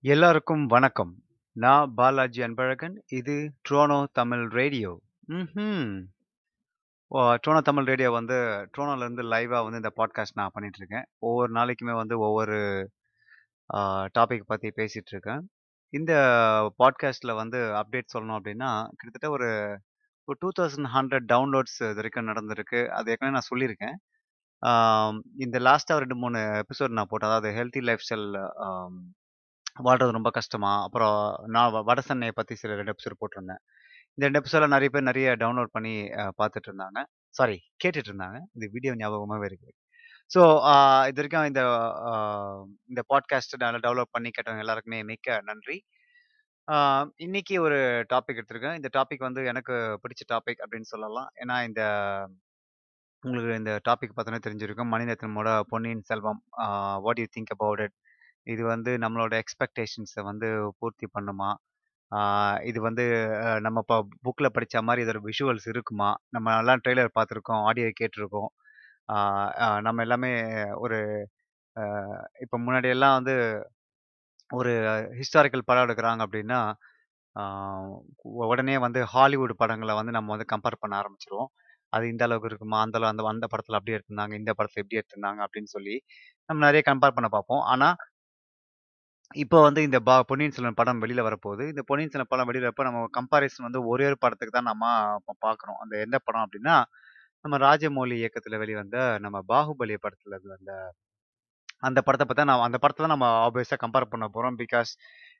எல்லாருக்கும் வணக்கம். நான் பாலாஜி அன்பழகன். இது ட்ரோனோ தமிழ் ரேடியோ. ம் ஓ ட்ரோனோ தமிழ் ரேடியோ வந்து ட்ரோனோலேருந்து லைவாக வந்து இந்த பாட்காஸ்ட் நான் பண்ணிகிட்ருக்கேன் ஒவ்வொரு நாளைக்குமே வந்து ஒவ்வொரு டாபிக் பற்றி பேசிட்டுருக்கேன். இந்த பாட்காஸ்ட்டில் வந்து அப்டேட் சொல்லணும் அப்படின்னா கிட்டத்தட்ட ஒரு ஒரு 2100 டவுன்லோட்ஸ் இது வரைக்கும் நடந்திருக்கு. அது ஏற்கனவே நான் சொல்லியிருக்கேன். இந்த லாஸ்ட்டாக ரெண்டு மூணு எபிசோட் நான் போட்டேன். அதாவது ஹெல்த்தி லைஃப் ஸ்டைல் வாழ்றது ரொம்ப கஷ்டமா? அப்புறம் நான் வ வடசென்னையை பத்தி சில 2 எபிசோட் போட்டிருந்தேன். இந்த 2 எபிசோட்ல நெறைய பேர் நெறைய டவுன்லோட் பண்ணி அ பார்த்துட்டு இருந்தாங்க. சாரி கேட்டுட்டு இருந்தாங்க. இந்த வீடியோ ஞாபகமாவே இருக்கு. ஸோ அ இதுவரைக்கும் இந்த அ இந்த பாட்காஸ்ட் நல்லா டெவலப் பண்ணி கேட்டவங்க எல்லாருக்குமே மிக்க நன்றி. இன்னைக்கு ஒரு டாபிக் எடுத்திருக்கேன். இந்த டாபிக் வந்து எனக்கு பிடிச்ச டாபிக் அப்படின்னு சொல்லலாம். ஏன்னா இந்த உங்களுக்கு இந்த டாபிக் பார்த்தோனே தெரிஞ்சிருக்கும். மணிரத்னமோட Ponniyin Selvam uh what you think about it? இது வந்து நம்மளோட எக்ஸ்பெக்டேஷன்ஸை வந்து பூர்த்தி பண்ணுமா? இது வந்து நம்ம இப்போ புக்கில் படிச்ச மாதிரி இதோட விஷுவல்ஸ் இருக்குமா? நம்ம எல்லாம் ட்ரெய்லர் பார்த்துருக்கோம். ஆடியோ கேட்டிருக்கோம் நம்ம எல்லாமே ஒரு இப்போ முன்னாடியெல்லாம் வந்து ஒரு ஹிஸ்டாரிக்கல் படம் எடுக்கிறாங்க அப்படின்னா உடனே வந்து ஹாலிவுட் படங்களை வந்து நம்ம வந்து கம்பேர் பண்ண ஆரம்பிச்சிருவோம் அது இந்த அளவுக்கு இருக்குமா? அந்த அளவு அந்த அந்த படத்தில் அப்படி எடுத்திருந்தாங்க. இந்த படத்தில் எப்படி எடுத்திருந்தாங்க அப்படின்னு சொல்லி, நம்ம நிறைய கம்பேர் பண்ண பார்ப்போம். ஆனால் இப்போ வந்து இந்த பா பொன்னியின் செல்வன் படம் வெளியில் வரப்போகுது. இந்த பொன்னியின் செல்வன் படம் வெளியில் வரப்ப நம்ம கம்பாரிசன் வந்து ஒரே ஒரு படத்துக்கு தான் நம்ம பார்க்குறோம். அந்த எந்த படம் அப்படின்னா நம்ம ராஜமௌலி இயக்கத்தில் வெளிவந்த நம்ம பாகுபலி படத்தில் வந்த அந்த படத்தை பார்த்தா தான் நான் அந்த படத்தை தான் நம்ம ஆப்வியஸாக கம்பேர் பண்ண போகிறோம் பிகாஸ்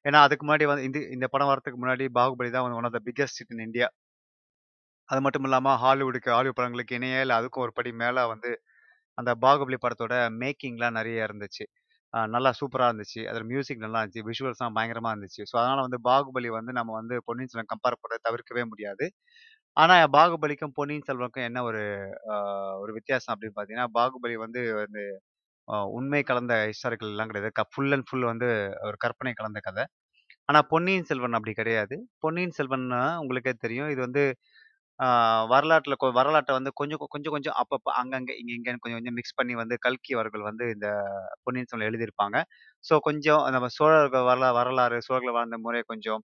ஏன்னா அதுக்கு முன்னாடி வந்து இந்த இந்த படம் வரதுக்கு முன்னாடி பாகுபலி தான் one of the biggest in India. அது மட்டும் இல்லாமல் ஹாலிவுட்டுக்கு ஹாலிவுட் படங்களுக்கு இணையே இல்லை அதுக்கும் ஒரு படி மேலே வந்து அந்த பாகுபலி படத்தோட மேக்கிங்லாம் நிறைய இருந்துச்சு. நல்லா சூப்பராக இருந்துச்சு. அதில் மியூசிக் நல்லா இருந்துச்சு. விஷுவல்ஸ்லாம் பயங்கரமாக இருந்துச்சு. ஸோ அதனால் வந்து பாகுபலி வந்து நம்ம வந்து பொன்னியின் செல்வன் கம்பேர் பண்ண தவிர்க்கவே முடியாது. ஆனால் பாகுபலிக்கும், பொன்னியின் செல்வனுக்கும் என்ன ஒரு ஒரு வித்தியாசம் அப்படின்னு பார்த்தீங்கன்னா, பாகுபலி வந்து வந்து உண்மை கலந்த ஹிஸ்டாரிக்கல் எல்லாம் கிடையாது. க ஃபுல் அண்ட் ஃபுல் வந்து ஒரு கற்பனை கலந்த கதை ஆனால் பொன்னியின் செல்வன் அப்படி கிடையாது. பொன்னியின் செல்வன்னா உங்களுக்கே தெரியும். இது வந்து வரலாற்றில் கொ வந்து கொஞ்சம் கொ- கொஞ்சம் கொஞ்சம் அப்பப்போ அங்கங்கே இங்கே இங்கேன்னு கொஞ்சம் கொஞ்சம் மிக்ஸ் பண்ணி வந்து கல்கி அவர்கள் வந்து இந்த பொன்னியின் செல்வன் எழுதியிருப்பாங்க. ஸோ கொஞ்சம் நம்ம சோழர்கள் வரலா வரலாறு, சோழர்கள் வாழ்ந்த முறை கொஞ்சம்,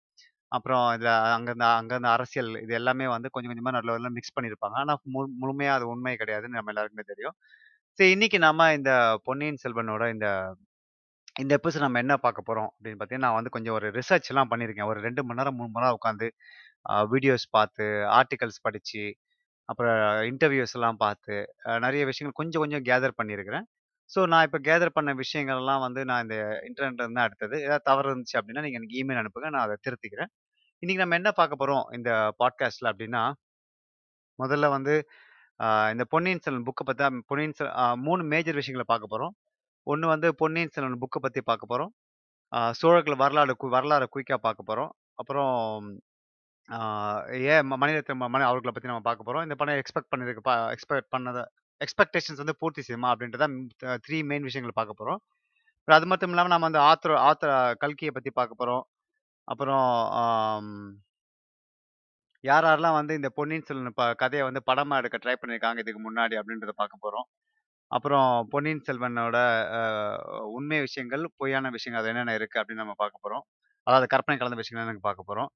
அப்புறம் இதில் அங்கேருந்து அங்கேருந்து அரசியல் இது எல்லாமே வந்து கொஞ்சம் கொஞ்சமாக நல்ல நடுவுல மிக்ஸ் பண்ணியிருப்பாங்க. ஆனால் மு முழுமையாக அது உண்மை கிடையாதுன்னு நம்ம எல்லாருக்குமே தெரியும். சரி இன்னைக்கு நம்ம இந்த பொன்னியின் செல்வனோட இந்த இந்த எபிசோட் நம்ம என்ன பார்க்க போறோம் அப்படின்னு பார்த்தீங்கன்னா, நான் வந்து கொஞ்சம் ஒரு ரிசர்ச்லாம் பண்ணியிருக்கேன். ஒரு ரெண்டு மணி நேரம், மூணு மணி நேரம் உட்காந்து வீடியோஸ் பார்த்து, ஆர்டிகல்ஸ் படிச்சு, அப்புறம் இன்டர்வியூஸ் எல்லாம் பார்த்து, அ நெறைய விஷயங்கள் கொஞ்சம் கொஞ்சம் கேதர் பண்ணியிருக்கிறேன். ஸோ நான் இப்ப கேதர் பண்ண விஷயங்கள்லாம் வந்து நான் இந்த இன்டர்நெட்ல இருந்து தான் எடுத்தது. ஏதாவது தவறு இருந்துச்சு அப்படின்னா, நீங்க எனக்கு இமெயில் அனுப்புங்க. நான் அத திருத்திக்கிறேன். இன்னைக்கு நம்ம என்ன பார்க்க போறோம் இந்த பாட்காஸ்ட்ல அப்படின்னா, முதல்ல வந்து அ இந்த பொன்னியின் செல்வன் புக்க பத்தி தான் பொன்னியின் செல் அ 3 மேஜர் விஷயங்கள பார்க்க போறோம். ஒண்ணு வந்து பொன்னியின் செல்வன் புக்க பத்தி பார்க்க போறோம். அ சோழர்கள் வரலாறு கு வரலாற குயிக்கா பார்க்க போறோம். அப்புறம் ஆ ஏன் ம மணிரத்னம் மணி அவர்கள பத்தி நம்ம பார்க்க போறோம். இந்த படம் எக்ஸ்பெக்ட் பண்ணிருக்கு ப எக்ஸ்பெக்ட் பண்ணத எக்ஸ்பெக்டேஷன்ஸ் வந்து பூர்த்தி செய்யுமா? அப்படின்றத த 3 மெயின் விஷயங்கள பார்க்க போறோம். அப்புறம் அது மட்டும் இல்லாம நம்ம அந்த ஆத்தர் ஆத்தர் கல்கிய பத்தி பார்க்க போறோம். அப்புறம் ஆம் யார் யாரெல்லாம் வந்து இந்த பொன்னியின் செல்வன் ப கதைய வந்து படமா எடுக்க ட்ரை பண்ணியிருக்காங்க இதுக்கு முன்னாடி அப்படின்றத பார்க்க போறோம். அப்புறம் பொன்னியின் செல்வனோட அ உண்மை விஷயங்கள், பொய்யான விஷயங்கள் அது என்னென்ன இருக்கு அப்படின்னு நம்ம பார்க்க போறோம். அதாவது கற்பனை கலந்த விஷயங்கள் என்னன்னு பார்க்க போறோம்.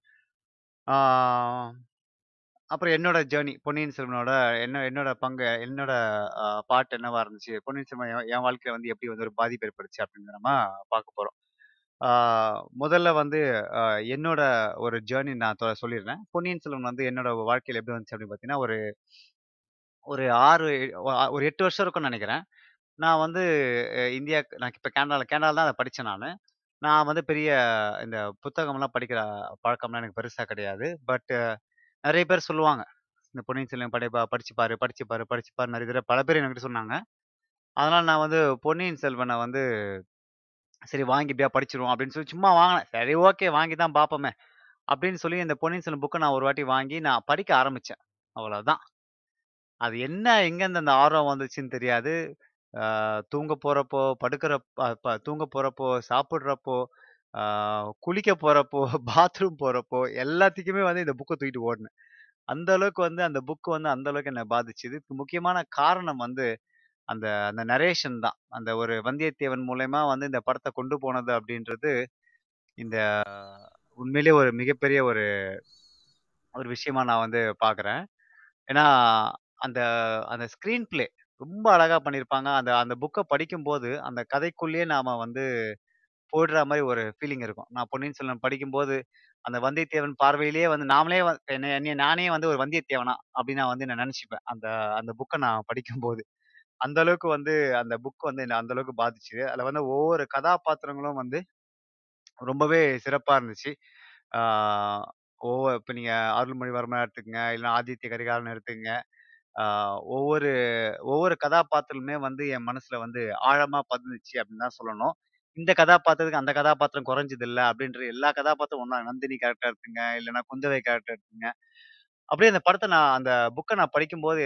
அப்புறம் என்னோட ஜேர்னி பொன்னியின் செல்வனோட என்ன என்னோட பங்கு, என்னோட பாட்டு பார்ட் என்னவா இருந்துச்சு? பொன்னியின் செல்வன் என் என் வாழ்க்கையில வந்து எப்படி வந்து ஒரு பாதிப்பு ஏற்படுச்சு அப்படின்னு நம்ம பார்க்க போறோம். ஆ முதல்ல வந்து அ என்னோட ஒரு ஜேர்னி நான் தொ சொல்லிடுறேன். பொன்னியின் செல்வன் வந்து என்னோட வாழ்க்கையில எப்படி வந்துச்சு அப்படின்னு பார்த்தீங்கன்னா, ஒரு ஒரு 6 ஒரு 8 வருஷம் இருக்கும்னு நினைக்கிறேன் நான் வந்து அ இந்தியா நான் இப்ப கேனடால கேனடால தான் அத படிச்சேன் நானு. நான் வந்து பெரிய இந்த புத்தகம்லாம் படிக்கிற பழக்கம்லாம் எனக்கு பெருசா கிடையாது. பட் நெறைய பேர் சொல்லுவாங்க. இந்த பொன்னியின் செல்வன் படை ப படிச்சு பாரு, படிச்சு பாரு, படிச்சு பாரு நெறைய தடவ பல பேர் என்கிட்ட சொன்னாங்க. அதனால நான் வந்து பொன்னியின் செல்வன வந்து சரி வாங்கி இப்படியா படிச்சுருவோம் அப்படின்னு சொல்லி சும்மா வாங்குனேன். சரி ஓகே வாங்கி தான் பார்ப்போமே! அப்படின்னு சொல்லி இந்த பொன்னியின் செல்வன் புக்க நான் ஒரு வாட்டி வாங்கி நான் படிக்க ஆரம்பிச்சேன். அவ்வளவுதான். அது என்ன எங்கேருந்து அந்த ஆர்வம் வந்துச்சுன்னு தெரியாது. தூங்க போகிறப்போ படுக்கிற ப ப தூங்க போகிறப்போ சாப்பிட்றப்போ குளிக்க போகிறப்போ பாத்ரூம் போகிறப்போ எல்லாத்துக்குமே வந்து இந்த புக்கை தூக்கிட்டு ஓடினேன் அந்த அளவுக்கு வந்து அந்த புக்கு வந்து அந்த அளவுக்கு என்னை பாதிச்சுது முக்கியமான காரணம் வந்து அந்த அந்த நரேஷன் தான். அந்த ஒரு வந்தியத்தேவன் மூலயமா வந்து இந்த படத்தை கொண்டு போனது அப்படின்றது, இந்த உண்மையிலே ஒரு மிகப்பெரிய ஒரு ஒரு விஷயமா நான் வந்து பார்க்குறேன். ஏன்னா, அந்த அந்த ஸ்க்ரீன் பிளே ரொம்ப அழகா பண்ணியிருப்பாங்க. அந்த அந்த புக்க படிக்கும்போது, அந்த கதைக்குள்ளேயே நாம வந்து போயிடுற மாரி ஒரு ஃபீலிங் இருக்கும். நான் பொன்னியின் செல்வன் படிக்கும்போது, அந்த வந்தியத்தேவன் பார்வையிலேயே வந்து நாமளே வ என்ன என்னைய நானே வந்து ஒரு வந்தியத்தேவனா அப்படின்னு நான் வந்து என்ன நெனச்சுப்பேன். அந்த அந்த புக்க நான் படிக்கும்போது. அந்த அளவுக்கு வந்து அந்த புக் வந்து என்ன அந்த அளவுக்கு பாதிச்சுது. அதுல வந்து ஒவ்வொரு கதாபாத்திரங்களும் வந்து ரொம்பவே சிறப்பா இருந்துச்சு. ஆ ஒவ்வொ இப்ப நீங்க எடுத்துக்கோங்க எடுத்துக்கங்க, ஆதித்ய கரிகாலன் எடுத்துக்கங்க. ஆ ஒவ்வொரு ஒவ்வொரு கதாபாத்திரமுமே வந்து என் மனசுல வந்து ஆழமா பதிஞ்சுச்சு அப்படின்னு தான் சொல்லணும். இந்த கதாபாத்திரத்துக்கு அந்த கதாபாத்திரம் குறைஞ்சதில்ல அப்படின்ற எல்லா கதாபாத்திரம் ஒண்ணா நந்தினி கேரக்டர் எடுத்துங்க, இல்லைன்னா குந்தவை கேரக்டர் எடுத்துங்க. அப்படியே அந்த படத்த நான் அந்த புக்க நான் படிக்கும்போது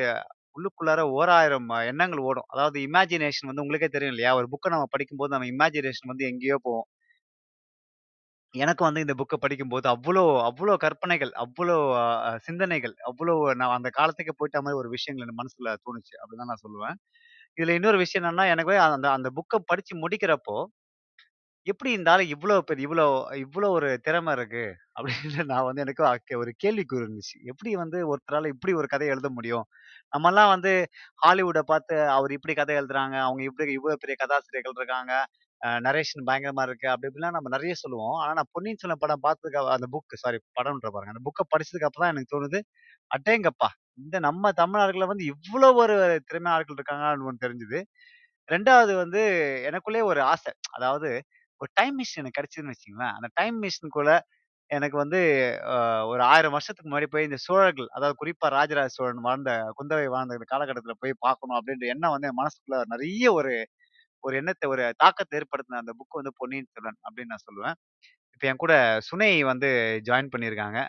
உள்ளுக்குள்ளார ஓராயிரம் எண்ணங்கள் ஓடும். அதாவது இமேஜினேஷன் வந்து உங்களுக்கே தெரியும் இல்லையா? ஒரு புக்க நம்ம படிக்கும்போது நம்ம இமேஜினேஷன் வந்து எங்கேயோ போகும். எனக்கு வந்து இந்த புக்க படிக்கும்போது அவ்ளோ அவ்ளோ கற்பனைகள், அவ்ளோ அ சிந்தனைகள், அவ்ளோ நான் அந்த காலத்துக்கு போயிட்ட மாரி ஒரு விஷயங்கள் என் மனசுல தோணுச்சு. அப்படின்னு தான் நான் சொல்லுவேன். இதுல இன்னொரு விஷயம் என்னன்னா, எனக்கு அந்த அந்த புக்க படிச்சு முடிக்கிறப்போ, எப்படி இந்த ஆளு இவ்ளோ பெரிய இவ்ளோ இவ்ளோ ஒரு திறமை இருக்கு? அப்படின்னு நான் வந்து எனக்கு ஒரு கேள்விக்குறி இருந்துச்சு. எப்படி வந்து ஒருத்தரால இப்படி ஒரு கதை எழுத முடியும்? நம்மலாம் வந்து ஹாலிவுட்ட பார்த்து அவர் இப்படி கதை எழுதுறாங்க. அவங்க இப்படி இவ்ளோ பெரிய கதாசிரியர்கள் இருக்காங்க. நரேஷன் பயங்கரமா இருக்கு. அப்படி இப்படிலாம் நம்ம நிறைய சொல்லுவோம். ஆனா நான் பொன்னியின் செல்வன் படம் பார்த்ததுக்கு அந்த புக் சாரி படம்ன்ற பாருங்க. அந்த புக்கை படிச்சதுக்கு அப்புறம் தான் எனக்கு தோணுது, அட்டேங்கப்பா இந்த நம்ம தமிழர்கள்ல வந்து இவ்வளோ ஒரு திறமையாளர்கள் ஆட்கள் இருக்காங்கன்னு ஒன்று தெரிஞ்சுது ரெண்டாவது வந்து எனக்குள்ளேயே ஒரு ஆசை. அதாவது ஒரு டைம் மிஷின் எனக்கு கிடைச்சதுன்னு வச்சுங்களேன் அந்த டைம் மிஷினுக்குள்ள எனக்கு வந்து ஒரு ஆயிரம் வருஷத்துக்கு முன்னாடி போய் இந்த சோழர்கள், அதாவது குறிப்பா ராஜராஜ சோழன் வாழ்ந்த, குந்தவை வாழ்ந்த இந்த காலகட்டத்தில போய் பார்க்கணும் அப்படின்ற எண்ணம் வந்து என் மனசுக்குள்ள நிறைய ஒரு ஒரு எண்ணத்த ஒரு தாக்கத்த ஏற்படுத்தின அந்த புக் வந்து பொன்னியின் செல்வன் அப்படின்னு நான் சொல்லுவேன். இப்ப என் கூட சுனை வந்து ஜாயின் பண்ணியிருக்காங்க.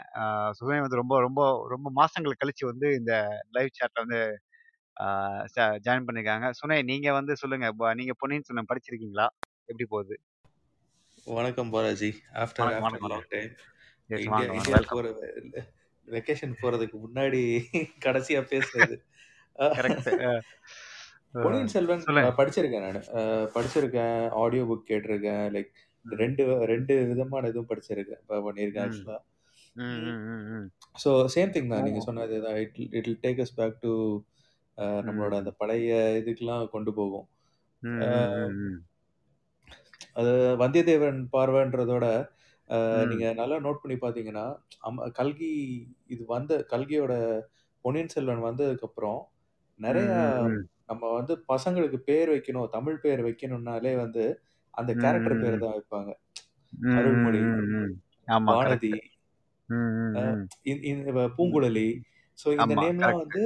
சுனை வந்து ரொம்ப ரொம்ப ரொம்ப மாசங்கள் கழிச்சு வந்து இந்த லைவ் சாட்ல வந்து ஜாயின் பண்ணியிருக்காங்க. சுனை நீங்க வந்து சொல்லுங்க. ப நீங்க பொன்னியின் செல்வன் படிச்சிருக்கீங்களா? எப்படி போகுது? வணக்கம் பாலாஜி. ஆஃப்டர் வணக்கம், ஆஃப்டர் வணக்கம், வணக்கம். Long time. எஸ் இந்தியா வாங்க, வாங்க. India welcome. போற வெக்கேஷன் போறதுக்கு முன்னாடி கடைசியா பேசுனது. கரெக்ட். பொன்னியின் செல்வன் சொல்லுங்க. படிச்சிருக்கேன் நானு. படிச்சிருக்கேன். ஆடியோ புக் கேட்டிருக்கேன். லைக் 2 2 விதமான இதுவும் படிச்சிருக்கேன். ப பண்ணியிருக்கேன் ஆக்சுவலா. ஸோ சேம் திங் தான். நீங்க! சொன்னது தான். It it will take us back to நம்மளோட அந்த பழைய இதுக்கெல்லாம் கொண்டு போகும். அது வந்தியத்தேவன் பார்வைன்றதோட, நீங்க நல்லா நோட் பண்ணி பார்த்தீங்கன்னா, அம் கல்கி இது வந்த கல்கியோட பொன்னியின் செல்வன் வந்ததுக்கப்புறம், ம், நெறையா. நம்ம வந்து பசங்களுக்கு பேர் வைக்கணும், தமிழ் பேர் வைக்கணும்னாலே வந்து, அந்த கேரக்டர் பேர். தான் வைப்பாங்க. அருள்மொழி, வானதி. பூங்குழலி. ஸோ இந்த நேம்லாம். வந்து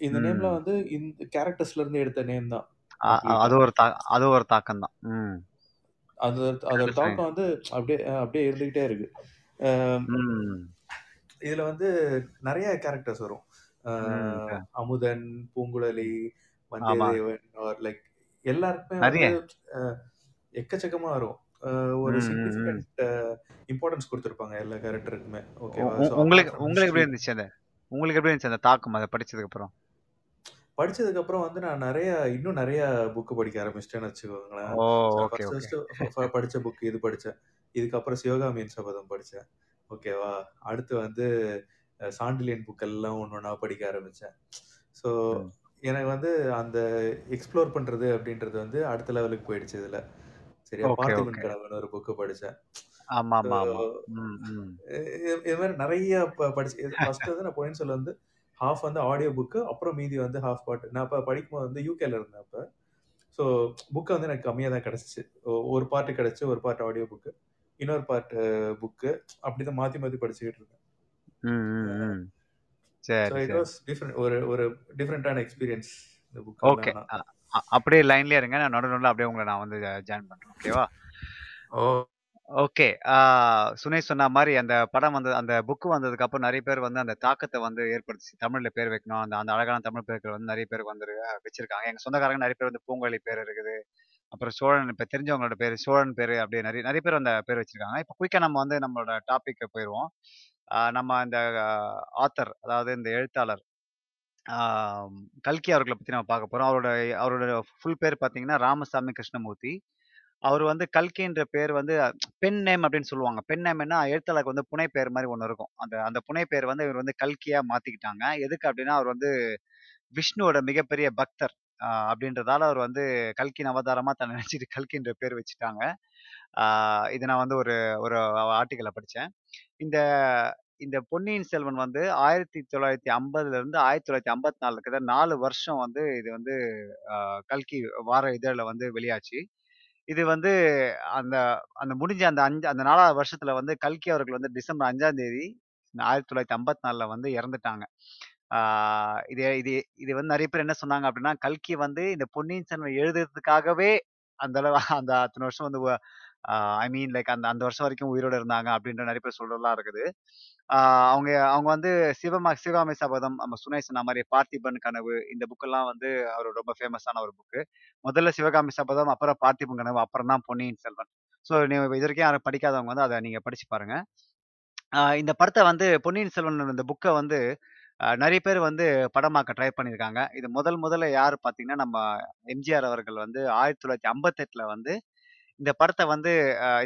இந்த நேம்லாம் ம். வந்து இந்த கேரக்டர்ஸ்லருந்து எடுத்த நேம் தான். அது ஒரு அது ஒரு தாக்கம் தான். அது அதோட. தாக்கம் வந்து அப்படியே அப்படியே இருந்துகிட்டே இருக்கு. இதுல வந்து நெறைய கேரக்டர்ஸ் வரும். க அமுதன், பூங்குழலி. ஆமா. வந்தியத்தேவன் ஆர் லைக் எல்லாருக்குமே வந்து நெறைய. அ எக்கச்சக்கமா வரும். அ ஒரு ம், ம். சிக்னிஃபிகன்ட் இம்பார்ட்டன்ஸ் குடுத்திருப்பாங்க எல்லா கேரக்டருக்குமே. உ ஓகேவா? உ உங்களுக்கு உங்களுக்கு எப்படி ஹிஸ்டரி இருந்துச்சு அந்த உங்களுக்கு எப்படி இருந்துச்சு அந்த தாக்கம் அத படிச்சதுக்கு அப்புறம்? படிச்சதுக்கப்புறம் வந்து நான் நெறைய இன்னும் நெறைய புக் படிக்க ஆரம்பிச்சுட்டேன்னு வச்சுக்கோங்களேன். ஓ! ஸோ நான் ஓகே, ஃபர்ஸ்ட் ஓகே. ஃபர்ஸ்ட்டு ஃப ஃப படிச்ச புக் இது படிச்சேன். இதுக்கப்புறம் சிவகாமியின் சபதம் படிச்சேன். ஓகேவா? அடுத்து வந்து சாண்டில்யன் புக் எல்லாம் ஒண்ணு ஒண்ணா படிக்க ஆரம்பிச்சேன். ஸோ. எனக்கு வந்து அந்த எக்ஸ்ப்ளோர் பண்றது அப்படின்றது வந்து அடுத்த லெவலுக்கு போயிடுச்சு இதுல. சரியா? பார்த்திபன். கனவுன்னு ஒரு புக் படிச்சேன். ஸோ ஆமாமாமா. ம், ம். இது மாரி நெறைய படிச்சு ஃபர்ஸ்ட் வந்து நான் பொன்னியின் செல்வன் வந்து ஹால்ஃப் வந்து ஆடியோ புக் அப்புறம் மீதி வந்து ஹால்ஃப் பார்ட். நான் அப்ப படிக்கும்போது வந்து யுகேல இருந்தேன் அப்ப. ஸோ புக் வந்து எனக்கு கம்மியா தான் கிடைச்சுச்சு. ஒரு பார்ட் கிடைச்சு, ஒரு பார்ட் ஆடியோ புக். இன்னொரு பார்ட் புக். அப்படிதான் மாத்தி மாத்தி படிச்சுக்கிட்டு இருந்தேன். சரி, இட். வாஸ் டிஃபரெண்ட் ஒரு ஒரு எக்ஸ்பீரியன்ஸ் இந்த புக் ஓகே. அப்படியே லைன்லயே இருங்க. நான் நடு அப்படியே உங்கள நான் வந்து ஜாயின் பண்றேன். ஓகேவா? ஓகே. சுனை சொன்ன மாரி அந்த படம் வந்து அந்த புக் வந்ததுக்கு அப்புறம் நெறைய பேர் வந்து அந்த தாக்கத்த வந்து ஏற்படுத்துச்சு. தமிழ்ல பேர் வைக்கணும். அந்த அந்த அழகான தமிழ் பேர்கள் வந்து நெறைய பேருக்கு வந்து வச்சிருக்காங்க. எங்க சொந்தக்காரங்க நெறைய பேர் வந்து பூங்குழலி பேர் இருக்குது. அப்புறம் சோழன் இப்ப தெரிஞ்சவங்களோட பேரு சோழன் பேரு அப்படியே நெறைய நெறைய பேர் அந்த பேர் வச்சிருக்காங்க. இப்ப குயிக்கா நம்ம வந்து நம்மளோட டாபிக்கு போயிருவோம். நம்ம இந்த ஆத்தர் அதாவது இந்த எழுத்தாளர் கல்கி அவர்களை பற்றி நம்ம பார்க்க போகிறோம் அவரோட அவரோட ஃபுல் பேர் பார்த்தீங்கன்னா, ராமசாமி கிருஷ்ணமூர்த்தி. அவர் வந்து கல்கின்ற பேர் வந்து பெண் நேம் அப்படின்னு சொல்லுவாங்க. பெண் நேம்னா எழுத்தாளருக்கு வந்து புனை பேர் மாதிரி ஒன்று இருக்கும். அந்த அந்த புனை பெயர் வந்து இவர் வந்து கல்கியாக மாற்றிக்கிட்டாங்க எதுக்கு அப்படின்னா அவர் வந்து விஷ்ணுவோட மிகப்பெரிய பக்தர். அப்படின்றதால அவர் வந்து கல்கியின் அவதாரமாக தன்னை நினச்சிட்டு கல்கின்ற பேர் வச்சுட்டாங்க. இது நான் வந்து ஒரு ஒரு ஆர்டிக்கலை படித்தேன் இந்த இந்த பொன்னியின் செல்வன் வந்து 1950லிருந்து 1954 கிட்டத்தட்ட 4 வருஷம் வந்து இது வந்து கல்கி வார இதழில் வந்து வெளியாச்சு. இது வந்து அந்த அந்த முடிஞ்ச அந்த அஞ்சு அந்த நாலாவது வருஷத்துல வந்து கல்கி அவர்கள் வந்து டிசம்பர் அஞ்சாம் தேதி 1954ல வந்து இறந்துட்டாங்க. ஆ இது இது இது வந்து நிறைய பேர் என்ன சொன்னாங்க அப்படின்னா கல்கி வந்து இந்த பொன்னியின் செல்வன் எழுதுறதுக்காகவே அந்த அளவு அந்த அத்தனை வருஷம் வந்து ஐ மீன் லைக் அந்த அந்த வருஷம் வரைக்கும் உயிரோட இருந்தாங்க அப்படின்ற நிறைய பேர் சொல்றதெல்லாம் இருக்குது. அவங்க அவங்க வந்து சிவமா சிவகாமி சபதம், நம்ம சுனை சொன்ன மாதிரி பார்த்திபன் கனவு இந்த புக்கெல்லாம் வந்து அவர் ரொம்ப ஃபேமஸான ஒரு புக்கு. முதல்ல சிவகாமி சபதம், அப்புறம் பார்த்திபன் கனவு, அப்புறம் தான் பொன்னியின் செல்வன். ஸோ நீங்கள் இது வரைக்கும் யாரும் படிக்காதவங்க வந்து அதை நீங்கள் படிச்சு பாருங்க. இந்த படத்தை வந்து பொன்னியின் செல்வன் இந்த புக்கை வந்து நிறைய பேர் வந்து படமாக்க ட்ரை பண்ணியிருக்காங்க. இது முதல் முதல்ல யார் பார்த்தீங்கன்னா, நம்ம எம்ஜிஆர் அவர்கள் வந்து 1958ல வந்து இந்த படத்தை வந்து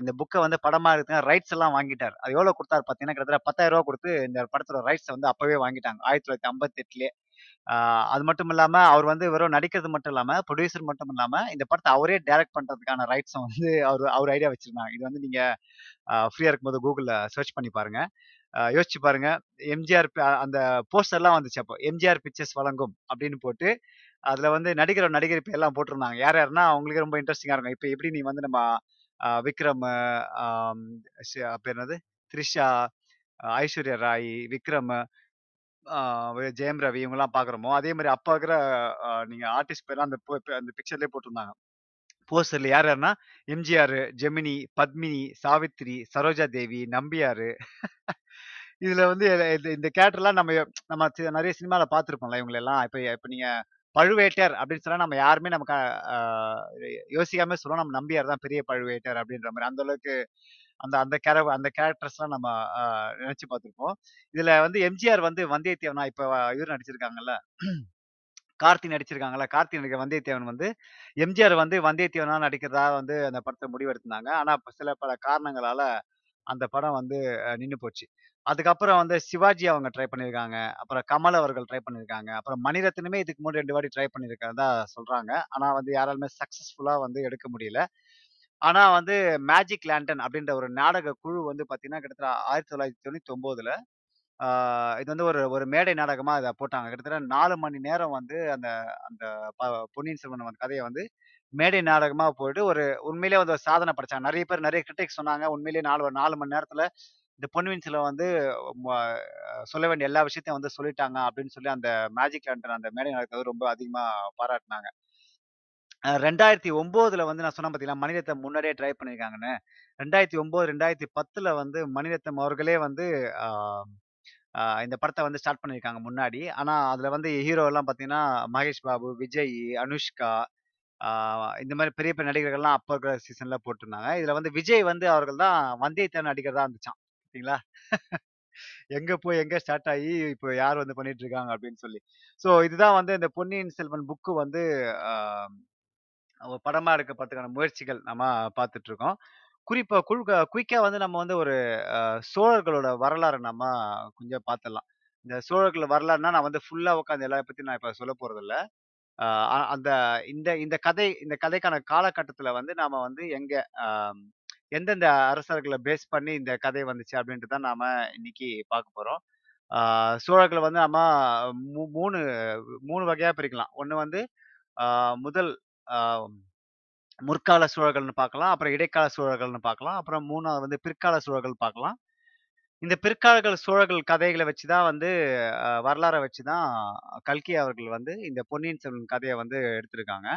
இந்த புக்கை வந்து படமா எடுக்க ரைட்ஸ் எல்லாம் வாங்கிட்டார் அது எவ்வளோ கொடுத்தாரு பார்த்தீங்கன்னா, கிட்டத்தட்ட பத்தாயிரம் ரூபா கொடுத்து இந்த படத்தோட ரைட்ஸ் வந்து அப்பவே வாங்கிட்டாங்க. 1958லயே. ஆ அது மட்டும் இல்லாம, அவர் வந்து வெறும் நடிக்கிறது மட்டும் இல்லாம, ப்ரொடியூசர் மட்டும் இல்லாம, இந்த படத்தை அவரே டைரக்ட் பண்றதுக்கான ரைட்ஸும் வந்து அவர் அவர் ஐடியா வச்சிருந்தாங்க. இது வந்து நீங்க ஃப்ரீயா இருக்கும்போது கூகுள்ல சர்ச் பண்ணி பாருங்க. யோசிச்சு பாருங்க. எம்ஜிஆர் அந்த போஸ்டர்லாம் வந்துச்சு அப்போ. எம்ஜிஆர் பிக்சர்ஸ் வழங்கும் அப்படின்னு போட்டு, அதுல வந்து நடிகர், நடிகர் பேர்லாம் போட்டிருந்தாங்க. யார் யாருன்னா அவங்களுக்கு ரொம்ப இன்ட்ரெஸ்டிங்கா இருக்கும். இப்ப எப்படி நீ வந்து நம்ம விக்ரம், பேர் என்னது? த்ரிஷா, ஐஸ்வர்யா ராய், விக்ரம், ஜெயம் ரவி இவங்கெல்லாம் பாக்குறோமோ அதே மாதிரி அப்ப இருக்கிற நீங்க ஆர்டிஸ்ட் பேர்லாம் அந்த அந்த பிக்சர்லயே போட்டிருந்தாங்க. போஸ்டர்ல யார் யாருன்னா, எம்ஜிஆர், ஜெமினி, பத்மினி, சாவித்திரி, சரோஜா தேவி, நம்பியார் இதுல வந்து இந்த இந்த கேரக்டர்லாம் நம்ம நம்ம நிறைய சினிமால இவங்க இவங்களெல்லாம். இப்ப இப்ப நீங்க பழுவேட்டர் அப்படின்னு சொன்னா நம்ம யாருமே நமக்கு யோசிக்காம சொல்லுவோம். நம்ம நம்பியார் தான் பெரிய பழுவேட்டர் அப்படின்ற மாதிரி அந்த அளவுக்கு அந்த அந்த கேர அந்த கேரக்டர்ஸ்லாம் நம்ம நினைச்சு பார்த்துருப்போம் இதுல வந்து எம்ஜிஆர் வந்து வந்தியத்தேவனா இப்ப இவர் நடிச்சிருக்காங்கல்ல. கார்த்தி நடிச்சிருக்காங்கல்ல. கார்த்தி நடிக்கிற வந்தியத்தேவன் வந்து எம்ஜிஆர் வந்து வந்தியத்தேவனா நடிக்கிறதா வந்து அந்த படத்தை முடிவெடுத்திருந்தாங்க. ஆனா சில பல காரணங்களால அந்த படம் வந்து நின்று போச்சு. அதுக்கப்புறம் வந்து சிவாஜி அவங்க ட்ரை பண்ணியிருக்காங்க. அப்புறம் கமல் அவர்கள் ட்ரை பண்ணியிருக்காங்க. அப்புறம் மணிரத்னமே இதுக்கு முன்னாடி ரெண்டு வாட்டி ட்ரை பண்ணியிருக்கிறதா சொல்றாங்க. ஆனா வந்து யாராலுமே சக்சஸ்ஃபுல்லா வந்து எடுக்க முடியல. ஆனா வந்து மேஜிக் லேண்டன் அப்படின்ற ஒரு நாடக குழு வந்து பார்த்தீங்கன்னா, கிட்டத்தட்ட 1999ல ஆ இது வந்து ஒரு ஒரு மேடை நாடகமா அதை போட்டாங்க. கிட்டத்தட்ட நாலு மணி நேரம் வந்து அந்த அந்த ப பொன்னியின் செல்வன் வந்து கதையை வந்து மேடை நாடகமா போயிட்டு ஒரு உண்மையிலேயே வந்து ஒரு சாதனை படைச்சாங்க. நிறைய பேர் நிறைய கிரிட்டிக்ஸ் சொன்னாங்க. உண்மையிலேயே 4 4 மணி நேரத்துல இந்த பொன்னியின் செல்வன் வந்து ம சொல்ல வேண்டிய எல்லா விஷயத்தையும் வந்து சொல்லிட்டாங்க அப்படின்னு சொல்லி அந்த மேஜிக் லேண்டர்ன் அந்த மேடை நாடகத்தை வந்து ரொம்ப அதிகமா பாராட்டினாங்க ரெண்டாயிரத்தி ஒன்பதுல வந்து நான் சொன்னேன் பார்த்தீங்களா, மணிரத்னம் முன்னாடியே ட்ரை பண்ணியிருக்காங்கன்னு. 2009, 2010ல வந்து மணிரத்னம் அவர்களே வந்து இந்த படத்தை வந்து ஸ்டார்ட் பண்ணியிருக்காங்க முன்னாடி. ஆனால் அதில் வந்து ஹீரோ எல்லாம் பார்த்தீங்கன்னா, மகேஷ் பாபு, விஜய், அனுஷ்கா இந்த மாதிரி பெரிய பெரிய நடிகர்கள்லாம் அப்போ இருக்கிற சீசன்ல போட்டிருந்தாங்க. இதில் வந்து விஜய் வந்து அவர்கள் தான் வந்தியத்தேவன் நடிகர்தான் இருந்துச்சான் பார்த்தீங்களா? எங்க போய் எங்க ஸ்டார்ட் ஆகி இப்போ யார் வந்து பண்ணிட்டு இருக்காங்க அப்படின்னு சொல்லி. ஸோ இதுதான் வந்து இந்த பொன்னியின் செல்வன் புக்கு வந்து ஆ படமா எடுக்கப்படுறதுக்கான முயற்சிகள் நம்ம பார்த்துட்டு இருக்கோம். குறிப்பா குழுக்க குயிக்கா வந்து நம்ம வந்து ஒரு சோழர்களோட வரலாறு நம்ம கொஞ்சம் பார்த்துடலாம். இந்த சோழர்கள் வரலாறுனா நான் வந்து ஃபுல்லா உட்காந்து எல்லா பத்தி நான் இப்ப சொல்லப் போறதில்ல. அ அந்த இந்த இந்த கதை இந்த கதைக்கான காலகட்டத்துல வந்து நாம வந்து எங்க எந்தெந்த அரசர்கள பேஸ் பண்ணி இந்த கதை வந்துச்சு அப்படின்ட்டு தான் நாம இன்னைக்கு பார்க்க போறோம். ஆ சோழர்கள வந்து நம்ம மூ 3 3 வகையா பிரிக்கலாம். ஒண்ணு வந்து முதல் ஆ முற்கால சூழல்கள்னு பார்க்கலாம். அப்புறம் இடைக்கால சூழல்கள்னு பார்க்கலாம். அப்புறம் மூணாவது வந்து பிற்கால சூழல்கள் பார்க்கலாம். இந்த பிற்கால சூழல்கள் கதைகளை வச்சு தான் வந்து வரலாறை வச்சு தான் கல்கி அவர்கள் வந்து இந்த பொன்னியின் செல்வன் கதையை வந்து எடுத்திருக்காங்க.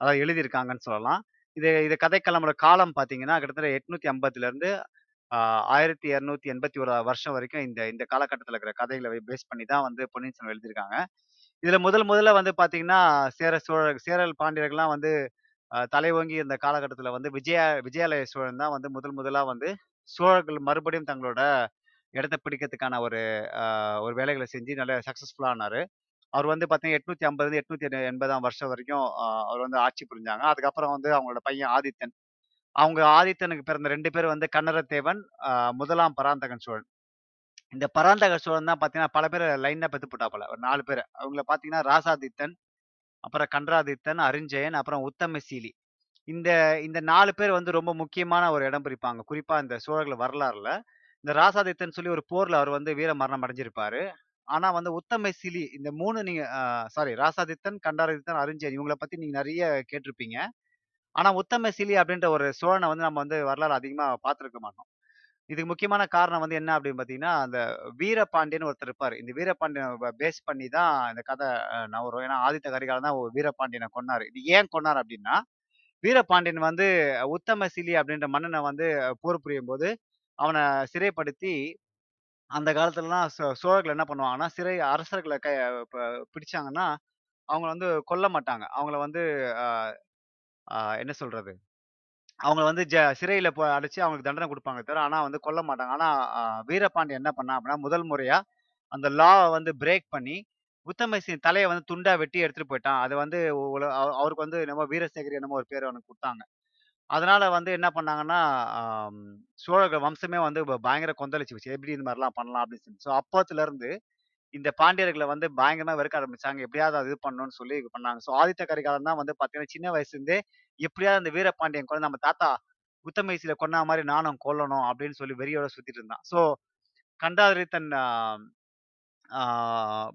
அதாவது எழுதியிருக்காங்கன்னு சொல்லலாம். இது இது கதைக்களமோட காலம் பார்த்தீங்கன்னா, கிட்டத்தட்ட எட்நூத்தி ஐம்பதுலேருந்து ஆயிரத்தி இரநூத்தி எண்பத்தி ஒரு வருஷம் வரைக்கும் இந்த இந்த காலகட்டத்தில் இருக்கிற கதைகளை பேஸ் பண்ணி தான் வந்து பொன்னியின் செல்வன் எழுதியிருக்காங்க. இதில் முதல் முதல்ல வந்து பார்த்தீங்கன்னா, சேர சோழ சேரல் பாண்டியர்கள்லாம் வந்து தலைவங்கி இந்த காலகட்டத்தில் வந்து விஜயா விஜயாலய சோழன் தான் வந்து முதல் முதலாக வந்து சோழர்கள் மறுபடியும் தங்களோட இடத்த பிடிக்கிறதுக்கான ஒரு ஒரு வேலைகளை செஞ்சு நல்ல சக்சஸ்ஃபுல்லானார் அவர் வந்து பார்த்தீங்கன்னா 850 880ஆம் வருஷம் வரைக்கும் அவர் வந்து ஆட்சி புரிஞ்சாங்க. அதுக்கப்புறம் வந்து அவங்களோட பையன் ஆதித்தன் அவங்க ஆதித்தனுக்கு பிறந்த ரெண்டு பேர் வந்து கன்னரத்தேவன் முதலாம் பராந்தகன் சோழன். இந்த பராந்தக சோழன் தான் பார்த்தீங்கன்னா, பல பேர் லைனா பெத்து போல ஒரு நாலு பேர் அவங்கள பார்த்தீங்கன்னா, ராசாதித்தன், அப்புறம் கண்டராதித்தன், அரிஞ்சயன், அப்புறம் உத்தமசீலி. இந்த இந்த நாலு பேர் வந்து ரொம்ப முக்கியமான ஒரு இடம் பிடிப்பாங்க. குறிப்பா இந்த சோழர்கள் வரலாறுல. இந்த ராசாதித்தன் சொல்லி ஒரு போர்ல அவர் வந்து வீர மரணம் அடைஞ்சிருப்பாரு. ஆனா வந்து உத்தமசிலி இந்த மூணு நீங்க சாரி ராசாதித்தன், கண்டராதித்தன், அரிஞ்சயன் இவங்களை பத்தி நீங்க நிறைய கேட்டிருப்பீங்க. ஆனா உத்தமசிலி அப்படின்ற ஒரு சோழனை வந்து நம்ம வந்து வரலாறு அதிகமா பார்த்துருக்க மாட்டோம். இதுக்கு முக்கியமான காரணம் வந்து என்ன அப்படின்னு பார்த்தீங்கன்னா, அந்த வீரபாண்டியன் ஒருத்தர் இருப்பார் இந்த வீரபாண்டியனை பேஸ் பண்ணி தான் இந்த கதை நான் வரும் ஏன்னா ஆதித்த கரிகாலன் தான் வீரபாண்டியனை கொன்னாரு. இது ஏன் கொன்னாரு அப்படின்னா, வீரபாண்டியன் வந்து உத்தமசிலி அப்படின்ற மன்னனை வந்து போர் புரியும்போது, அவனை சிறைப்படுத்தி அந்த காலத்துலலாம் சோ சோழர்கள் என்ன பண்ணுவாங்கன்னா, சிறை அரசர்களை க பிடிச்சாங்கன்னா, அவங்கள வந்து கொல்ல மாட்டாங்க. அவங்கள வந்து என்ன சொல்றது? அவங்கள வந்து ஜ சிறையில போ அடைச்சு அவங்களுக்கு தண்டனை கொடுப்பாங்க தவிர, ஆனா வந்து கொல்ல மாட்டாங்க. ஆனா வீரபாண்டியன் என்ன பண்ணா அப்படின்னா, முதல் முறையா அந்த லாவை வந்து பிரேக் பண்ணி, உத்தமசின் தலையை வந்து துண்டா வெட்டி எடுத்துட்டு போயிட்டான். அது வந்து அவருக்கு வந்து என்னமோ வீரசேகரி என்னமோ ஒரு பேர் அவனுக்கு கொடுத்தாங்க அதனால வந்து என்ன பண்ணாங்கன்னா, சோழர்கள் வம்சமே வந்து பயங்கர பயங்கர கொந்தளிச்சுருச்சு. எப்படி இந்த மாதிரிலாம் பண்ணலாம் அப்படின்னு சொல்லி. ஸோ அப்போத்துலருந்து இந்த பாண்டியர்களை வந்து பயங்கரமா வெறுக்க ஆரம்பிச்சாங்க. எப்படியாவது அது இது பண்ணணும்னு சொல்லி இது பண்ணாங்க. ஸோ ஆதித்த கரிகாலன் தான் வந்து பார்த்தீங்கன்னா, சின்ன வயசுலேருந்தே எப்படியாவது அந்த வீரபாண்டியன் கொண்டு நம்ம தாத்தா உத்தமேசில கொன்னா மாதிரி நானும் கொல்லணும் அப்படின்னு சொல்லி வெறியோட சுத்திட்டு இருந்தான். ஸோ கண்டாதித்தன் தன்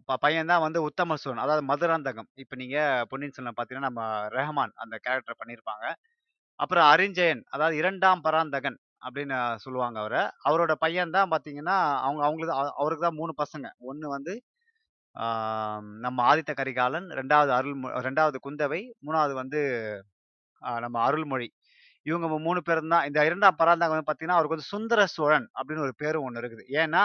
ப பையன் தான் வந்து உத்தம சோழன். அதாவது மதுராந்தகம். இப்போ நீங்க பொன்னியின் செல்வன் பார்த்தீங்கன்னா, நம்ம ரெஹமான் அந்த கேரக்டர் பண்ணியிருப்பாங்க. அப்புறம் அரிஞ்சயன் அதாவது இரண்டாம் பராந்தகன் அப்படின்னு சொல்லுவாங்க அவரை அவரோட பையன் தான் பார்த்தீங்கன்னா, அவங்க அவங்களுக்கு தான் அவருக்கு தான் மூணு பசங்க. ஒன்று வந்து நம்ம ஆதித்த கரிகாலன், ரெண்டாவது அருள் ரெண்டாவது குந்தவை, மூணாவது வந்து நம்ம அருள்மொழி. இவங்க மூணு பேரும் தான் இந்த இரண்டாம் பராந்தாங்க வந்து பார்த்தீங்கன்னா, அவருக்கு வந்து சுந்தர சோழன் அப்படின்னு ஒரு பேரும் ஒன்று இருக்குது. ஏன்னா,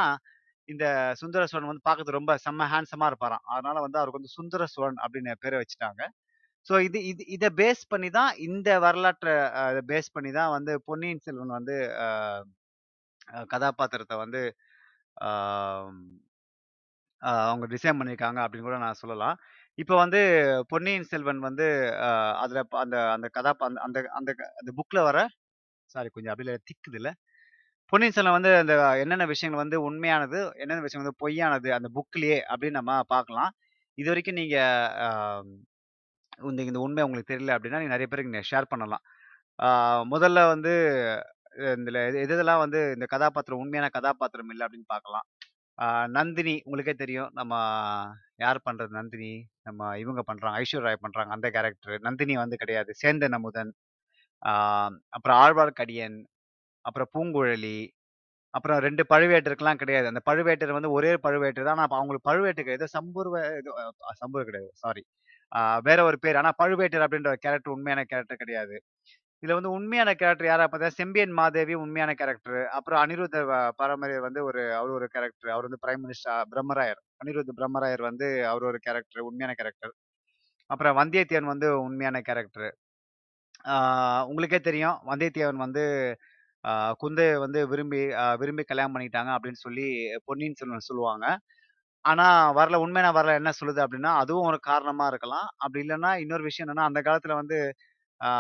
இந்த சுந்தர சோழன் வந்து பார்க்கறதுக்கு ரொம்ப செம்ம ஹேண்ட்ஸமாக இருப்பாராம். அதனால வந்து அவருக்கு வந்து சுந்தர சோழன் அப்படின்னு பேரை வச்சுட்டாங்க. ஸோ இது இது இதை பேஸ் பண்ணி தான் இந்த வரலாற்றை பேஸ் பண்ணி தான் வந்து பொன்னியின் செல்வன் வந்து கதாபாத்திரத்தை வந்து அவங்க டிசைன் பண்ணியிருக்காங்க அப்படின்னு கூட நான் சொல்லலாம். இப்போ வந்து பொன்னியின் செல்வன் வந்து அதில் அந்த அந்த கதா அந்த அந்த அந்த புக்கில் வர சாரி கொஞ்சம் அப்படியே திக்குது இல்லை பொன்னியின் செல்வன் வந்து அந்த என்னென்ன விஷயங்கள் வந்து உண்மையானது, என்னென்ன விஷயம் வந்து பொய்யானது அந்த புக்லேயே அப்படின்னு நம்ம பார்க்கலாம். இது வரைக்கும் நீங்கள் இந்த இந்த உண்மை உங்களுக்கு தெரியல அப்படின்னா, நீ நிறைய பேருக்கு நீங்கள் ஷேர் பண்ணலாம். ஆஹ் முதல்ல வந்து இந்த எது இதெல்லாம் வந்து இந்த கதாபாத்திரம் உண்மையான கதாபாத்திரம் இல்லை அப்படின்னு பார்க்கலாம். நந்தினி உங்களுக்கே தெரியும். நம்ம யார் பண்றது நந்தினி? நம்ம இவங்க பண்றாங்க. ஐஸ்வர் ராய் பண்றாங்க அந்த கேரக்டர். நந்தினி வந்து கிடையாது. சேந்தன் அமுதன், ஆஹ் அப்புறம் ஆழ்வார்க்கடியன், அப்புறம் பூங்குழலி, அப்புறம் ரெண்டு பழுவேட்டருக்கெல்லாம் கிடையாது. அந்த பழுவேட்டர் வந்து ஒரே பழுவேட்டர் தான். அவங்களுக்கு பழுவேட்டர் கிடையாது. சம்பூர்வ இது அ கிடையாது. சாரி. வேற ஒரு பேர். ஆனா பழுவேட்டர் அப்படின்ற கேரக்டர் உண்மையான கேரக்டர் கிடையாது. இதுல வந்து உண்மையான கேரக்டர் யாரா பார்த்தா செம்பியன் மாதேவி உண்மையான கேரக்டர். அப்புறம் அனிருத்த வ வந்து ஒரு அவர் ஒரு கேரக்டர். அவர் வந்து பிரைம் மினிஸ்டர் பிரம்மராயர். அனிருத் பிரம்மராயர் வந்து அவர் ஒரு கேரக்டர். உண்மையான கேரக்டர். அப்புறம் வந்தியத்தேவன் வந்து உண்மையான கேரக்டர். உங்களுக்கே தெரியும். வந்தியத்தேவன் வந்து குந்தையை வந்து விரும்பி விரும்பி கல்யாணம் பண்ணிட்டாங்க அப்படின்னு சொல்லி பொன்னியின் செல்வன் சொல்லுவாங்க. ஆனா வரல உண்மையான வரல என்ன சொல்லுது அப்படின்னா, அதுவும் ஒரு காரணமா இருக்கலாம். அப்படி இல்லன்னா இன்னொரு விஷயம் என்னன்னா, அந்த காலத்துல வந்து ஆ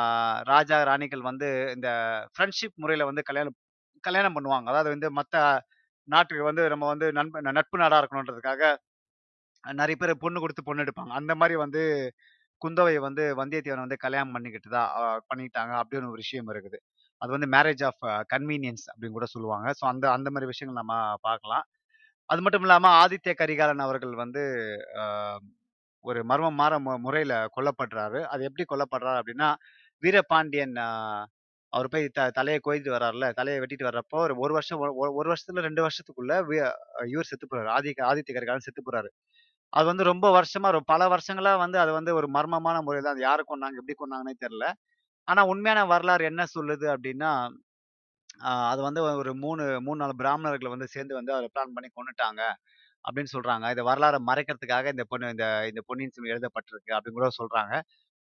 ராஜா, ராணிகள் வந்து இந்த ஃப்ரெண்ட்ஷிப் முறையில வந்து கல்யாணம் கல்யாணம் பண்ணுவாங்க. அதாவது வந்து மத்த நாட்டுக்கு வந்து நம்ம வந்து நண்ப நட்பு நாடா இருக்கணுன்றதுக்காக நெறைய பேர் பொண்ணு குடுத்து பொண்ணு எடுப்பாங்க. அந்த மாரி வந்து குந்தவை வந்து வந்தியத்தேவன வந்து கல்யாணம் பண்ணிக்கிட்டதா அ பண்ணிக்கிட்டாங்க அப்படின்னு ஒரு விஷயம் இருக்குது. அது வந்து மேரேஜ் ஆஃப் கன்வீனியன்ஸ் அப்படின்னு கூட சொல்லுவாங்க. ஸோ அந்த அந்த மாரி விஷயங்கள் நம்ம பார்க்கலாம். அது மட்டும் இல்லாம ஆதித்ய கரிகாலன் அவர்கள் வந்து ஆஹ் ஒரு மாற மு முறையில கொல்லப்படுறாரு. அது எப்படி கொல்லப்படுறாரு அப்படின்னா, வீரபாண்டியன் அவர் போய் த தலையை கோயிட்டு வர்றார்ல, தலையை வெட்டிட்டு வர்றப்போ ஒரு ஒரு வருஷம் ஒ 1 வருஷத்துல ரெண்டு வருஷத்துக்குள்ள வி இவர் செத்து போறாரு. ஆதி ஆதித்ய கரிகாலன் செத்து போறாரு. அது வந்து ரொம்ப வருஷமா ரொ பல வருஷங்களா வந்து அது வந்து ஒரு மர்மமான முறையில அது யாரு கொன்னாங்க? எப்படி கொன்னாங்கன்னே தெரியல. ஆனா உண்மையான வரலாறு என்ன சொல்லுது அப்படின்னா, அது வந்து ஒரு மூணு மூணு நாலு பிராமணர்களை வந்து சேர்ந்து வந்து அவரை பிளான் பண்ணி கொண்டுட்டாங்க அப்படின்னு சொல்றாங்க. இதை வரலாறை மறைக்கிறதுக்காக இந்த பொண்ணு இந்த இந்த பொன்னியின் செல்வன் எழுதப்பட்டிருக்கு அப்படின்னு கூட சொல்றாங்க.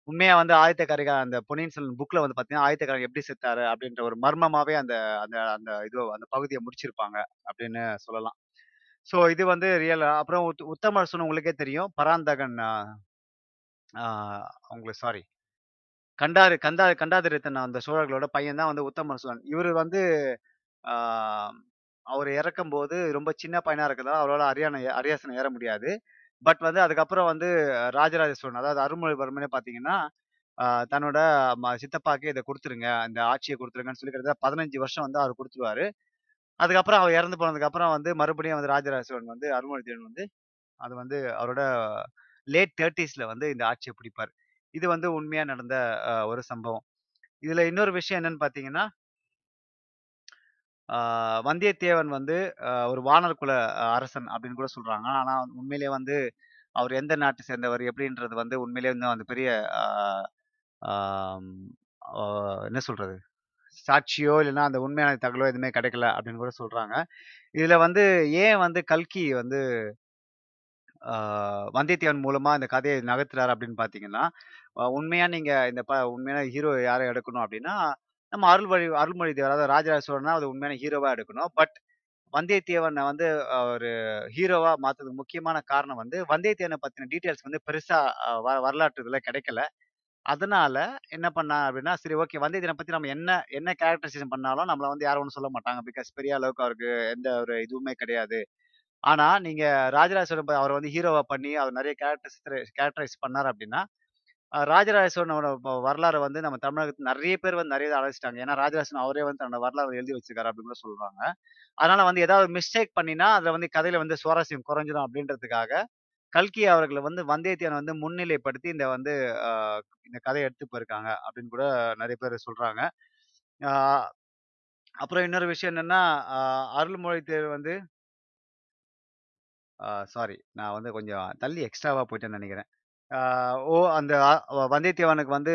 உண்மையா வந்து ஆதித்த கரிகாலன் அந்த பொன்னியின் செல்வன் புக்ல வந்து பாத்தீங்கன்னா ஆதித்த கரிகாலன் எப்படி செத்தாரு அப்படின்ற ஒரு மர்மமாவே அந்த அந்த அந்த இது அந்த பகுதியை முடிச்சிருப்பாங்க அப்படின்னு சொல்லலாம். ஸோ இது வந்து ரியல் அப்புறம் உத் உங்களுக்கே தெரியும். பராந்தகன் உங்களுக்கு சாரி. கண்டாரு கந்தா கண்டாதிரித்தன் அந்த சோழர்களோட பையன் தான் வந்து உத்தம சோழன். இவர் வந்து அவர் இறக்கும் போது ரொம்ப சின்ன பையனா இருக்கிறதால அவரால அரியான அரியாசனம் ஏற முடியாது. பட் வந்து அதுக்கப்புறம் வந்து ராஜராஜ சோழன் அதாவது அருள்மொழிவர்மனே பார்த்தீங்கன்னா, தன்னோட ம சித்தப்பாக்கு கொடுத்துருங்க இந்த ஆட்சியை கொடுத்துருங்கன்னு சொல்லி கிட்டத்தட்ட 15 வருஷம் வந்து அவர் கொடுத்துருவாரு அதுக்கப்புறம் அவர் இறந்து போனதுக்கப்புறம் வந்து மறுபடியும் வந்து ராஜராஜ சோழன் வந்து அருள்மொழித்தேவன் வந்து அது வந்து அவரோட லேட் 30ஸ்ல வந்து இந்த ஆட்சியை பிடிப்பாரு. இது வந்து உண்மையா நடந்த ஒரு சம்பவம். இதுல இன்னொரு விஷயம் என்னன்னு பார்த்தீங்கன்னா வந்தியத்தேவன் வந்து ஒரு வாணர் குல அரசன் அப்படின்னு கூட சொல்றாங்க. ஆனா உண்மையிலேயே வந்து அவர் எந்த நாட்டை சேர்ந்தவர் எப்படின்றது வந்து உண்மையிலேயே வந்து அந்த பெரிய என்ன சொல்றது? சாட்சியோ இல்லைன்னா அந்த உண்மையான தகவலோ எதுவுமே கிடைக்கல அப்படின்னு கூட சொல்றாங்க. இதுல வந்து ஏன் வந்து கல்கி வந்து வந்தியத்தேவன் மூலமா இந்த கதையை நகர்த்துறாரு அப்படின்னு பார்த்தீங்கன்னா, உண்மையா நீங்க இந்த ப உண்மையான ஹீரோ யாரை எடுக்கணும் அப்படின்னா, நம்ம அருள்மொழி அருள்மொழித்தேவர் அதாவது ராஜராஜ சோழனா அது உண்மையான ஹீரோவா எடுக்கணும். பட் வந்தியத்தேவனை வந்து ஒரு ஹீரோவா மாத்துறதுக்கு முக்கியமான காரணம் வந்து, வந்தியத்தேவனை பத்தின டீட்டெயில்ஸ் வந்து பெருசா வ வரலாற்று இதுல கிடைக்கல. அதனால என்ன பண்ணா அப்படின்னா, சரி ஓகே வந்தியத்தேவனை பத்தி நம்ம என்ன என்ன கேரக்டரைசேஷன் பண்ணாலும் நம்மள வந்து யாரும் ஒன்றும் சொல்ல மாட்டாங்க. பிகாஸ் பெரிய அளவுக்கு அவருக்கு எந்த ஒரு இதுவுமே கிடையாது. ஆனா, நீங்க ராஜராஜ சோழன் வந்து ஹீரோவா பண்ணி அவர் நிறைய கேரக்டர்ஸ் கேரக்டரைஸ் பண்ணார் அப்படின்னா, அ ராஜராஜ சோழனோட வ வந்து நம்ம தமிழகத்துல நிறைய பேர் வந்து நிறைய அழைச்சிட்டாங்க ஏன்னா, ராஜராஜன் அவரே வந்து தன்னோட வரலாறு எழுதி வச்சிருக்காரு அப்படின்னு கூட சொல்றாங்க. அதனால வந்து ஏதாவது மிஸ்டேக் பண்ணினா, அதுல வந்து கதையில வந்து சுவாரஸ்யம் குறைஞ்சிரும் அப்படின்றதுக்காக, கல்கி அவர்களை வந்து வந்தியத்தேவன வந்து முன்னிலைப்படுத்தி இந்த வந்து இந்த கதையை எடுத்து போயிருக்காங்க அப்படின்னு கூட நிறைய பேர் சொல்றாங்க. அப்புறம் இன்னொரு விஷயம் என்னன்னா, அருள்மொழி தேர் வந்து சாரி. நான் வந்து கொஞ்சம் தள்ளி எக்ஸ்ட்ராவா போயிட்டேன்னு நினைக்கிறேன் ஆ ஓ அந்த வந்தியத்தேவனுக்கு வந்து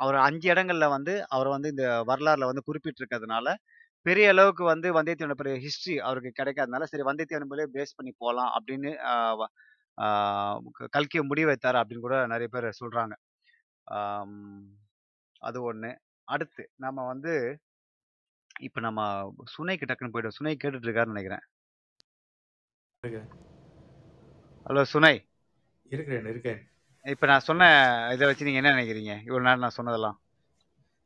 அவர் 5 இடங்கள்ல வந்து அவர வந்து இந்த வரலாறுல வந்து குறிப்பிட்டிருக்கிறதுனால, பெரிய அளவுக்கு வந்து வந்தியத்தேவன பெரிய ஹிஸ்டரி அவருக்கு கிடைக்காதனால, சரி வந்தியத்தேவன் மேலயே பேஸ் பண்ணி போலாம் அப்படின்னு ஆ வ ஆ கல்கி அப்படின்னு கூட நெறைய பேர் சொல்றாங்க. ஆம் அது ஒன்று அடுத்து நம்ம வந்து இப்ப நம்ம சுனைக்கு டக்குன்னு போயிடுவோம். சுனை கேட்டுட்டு இருக்காருன்னு நெனைக்கிறேன். இருக்கேன். ஹலோ சுனை. இருக்கிறேன், இருக்கேன். இப்ப நான் சொன்ன இத வச்சு நீங்க என்ன நெனைக்கிறீங்க? இவ்வளவு நேரம் நான் சொன்னதெல்லாம்.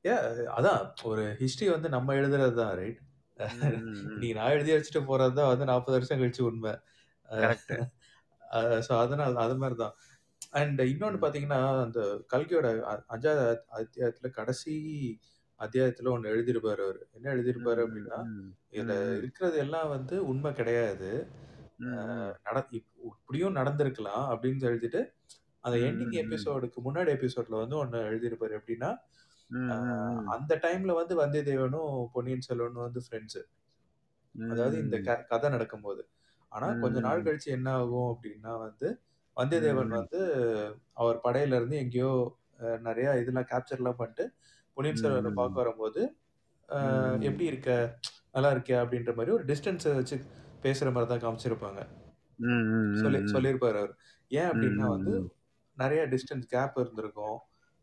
யா அதான் ஒரு ஹிஸ்டரி வந்து நம்ம எழுதுறது தான் ரைட். இன்னைக்கு நான் எழுதி வச்சுட்டு போறது தான் வந்து 40 வருஷம் கழிச்சு உண்மை. ஸோ அதனால அது மாரி தான். அண்ட் இன்னொன்னு ம். பார்த்தீங்கன்னா, அந்த கல்கியோட அ 5வது அத்தியாயத்துல கடைசி அத்தியாயத்துல ஒண்ணு எழுதியிருப்பாரு அவரு. என்ன எழுதியிருப்பாரு அப்படின்னா, இதுல இருக்கிறது எல்லாம் வந்து உண்மை கிடையாது. நட இப் இப்படியும் நடந்திருக்கலாம் அப்படின்னு எழுதிட்டு, அந்த எண்டிங். எபிசோடுக்கு முன்னாடி எபிசோட்ல வந்து ஒண்ணு எழுதியிருப்பாரு. எப்படின்னா. அந்த டைம்ல வந்து வந்தியத்தேவனும், பொன்னியின் செல்வனும் வந்து ஃப்ரெண்ட்ஸ். அதாவது இந்த கதை நடக்கும்போது. ஆனா கொஞ்ச நாள் கழிச்சு என்ன ஆகும் அப்படின்னா வந்து, வந்தியத்தேவன் வந்து அவர் படையில இருந்து எங்கேயோ நெறைய இதெல்லாம் கேப்சர்லாம் பண்ணிட்டு, பொன்னியின் செல்வன பார்க்க வரும்போது, "எப்படி இருக்க? நல்லா இருக்கியா?" அப்படின்ற மாரி ஒரு டிஸ்டன்ஸ வச்சு பேசுற மாரி தான் காமிச்சிருப்பாங்க. சொல்லி சொல்லியிருப்பாரு அவரு. ஏன் அப்படின்னா வந்து, நெறைய டிஸ்டன்ஸ் கேப் இருந்திருக்கும்.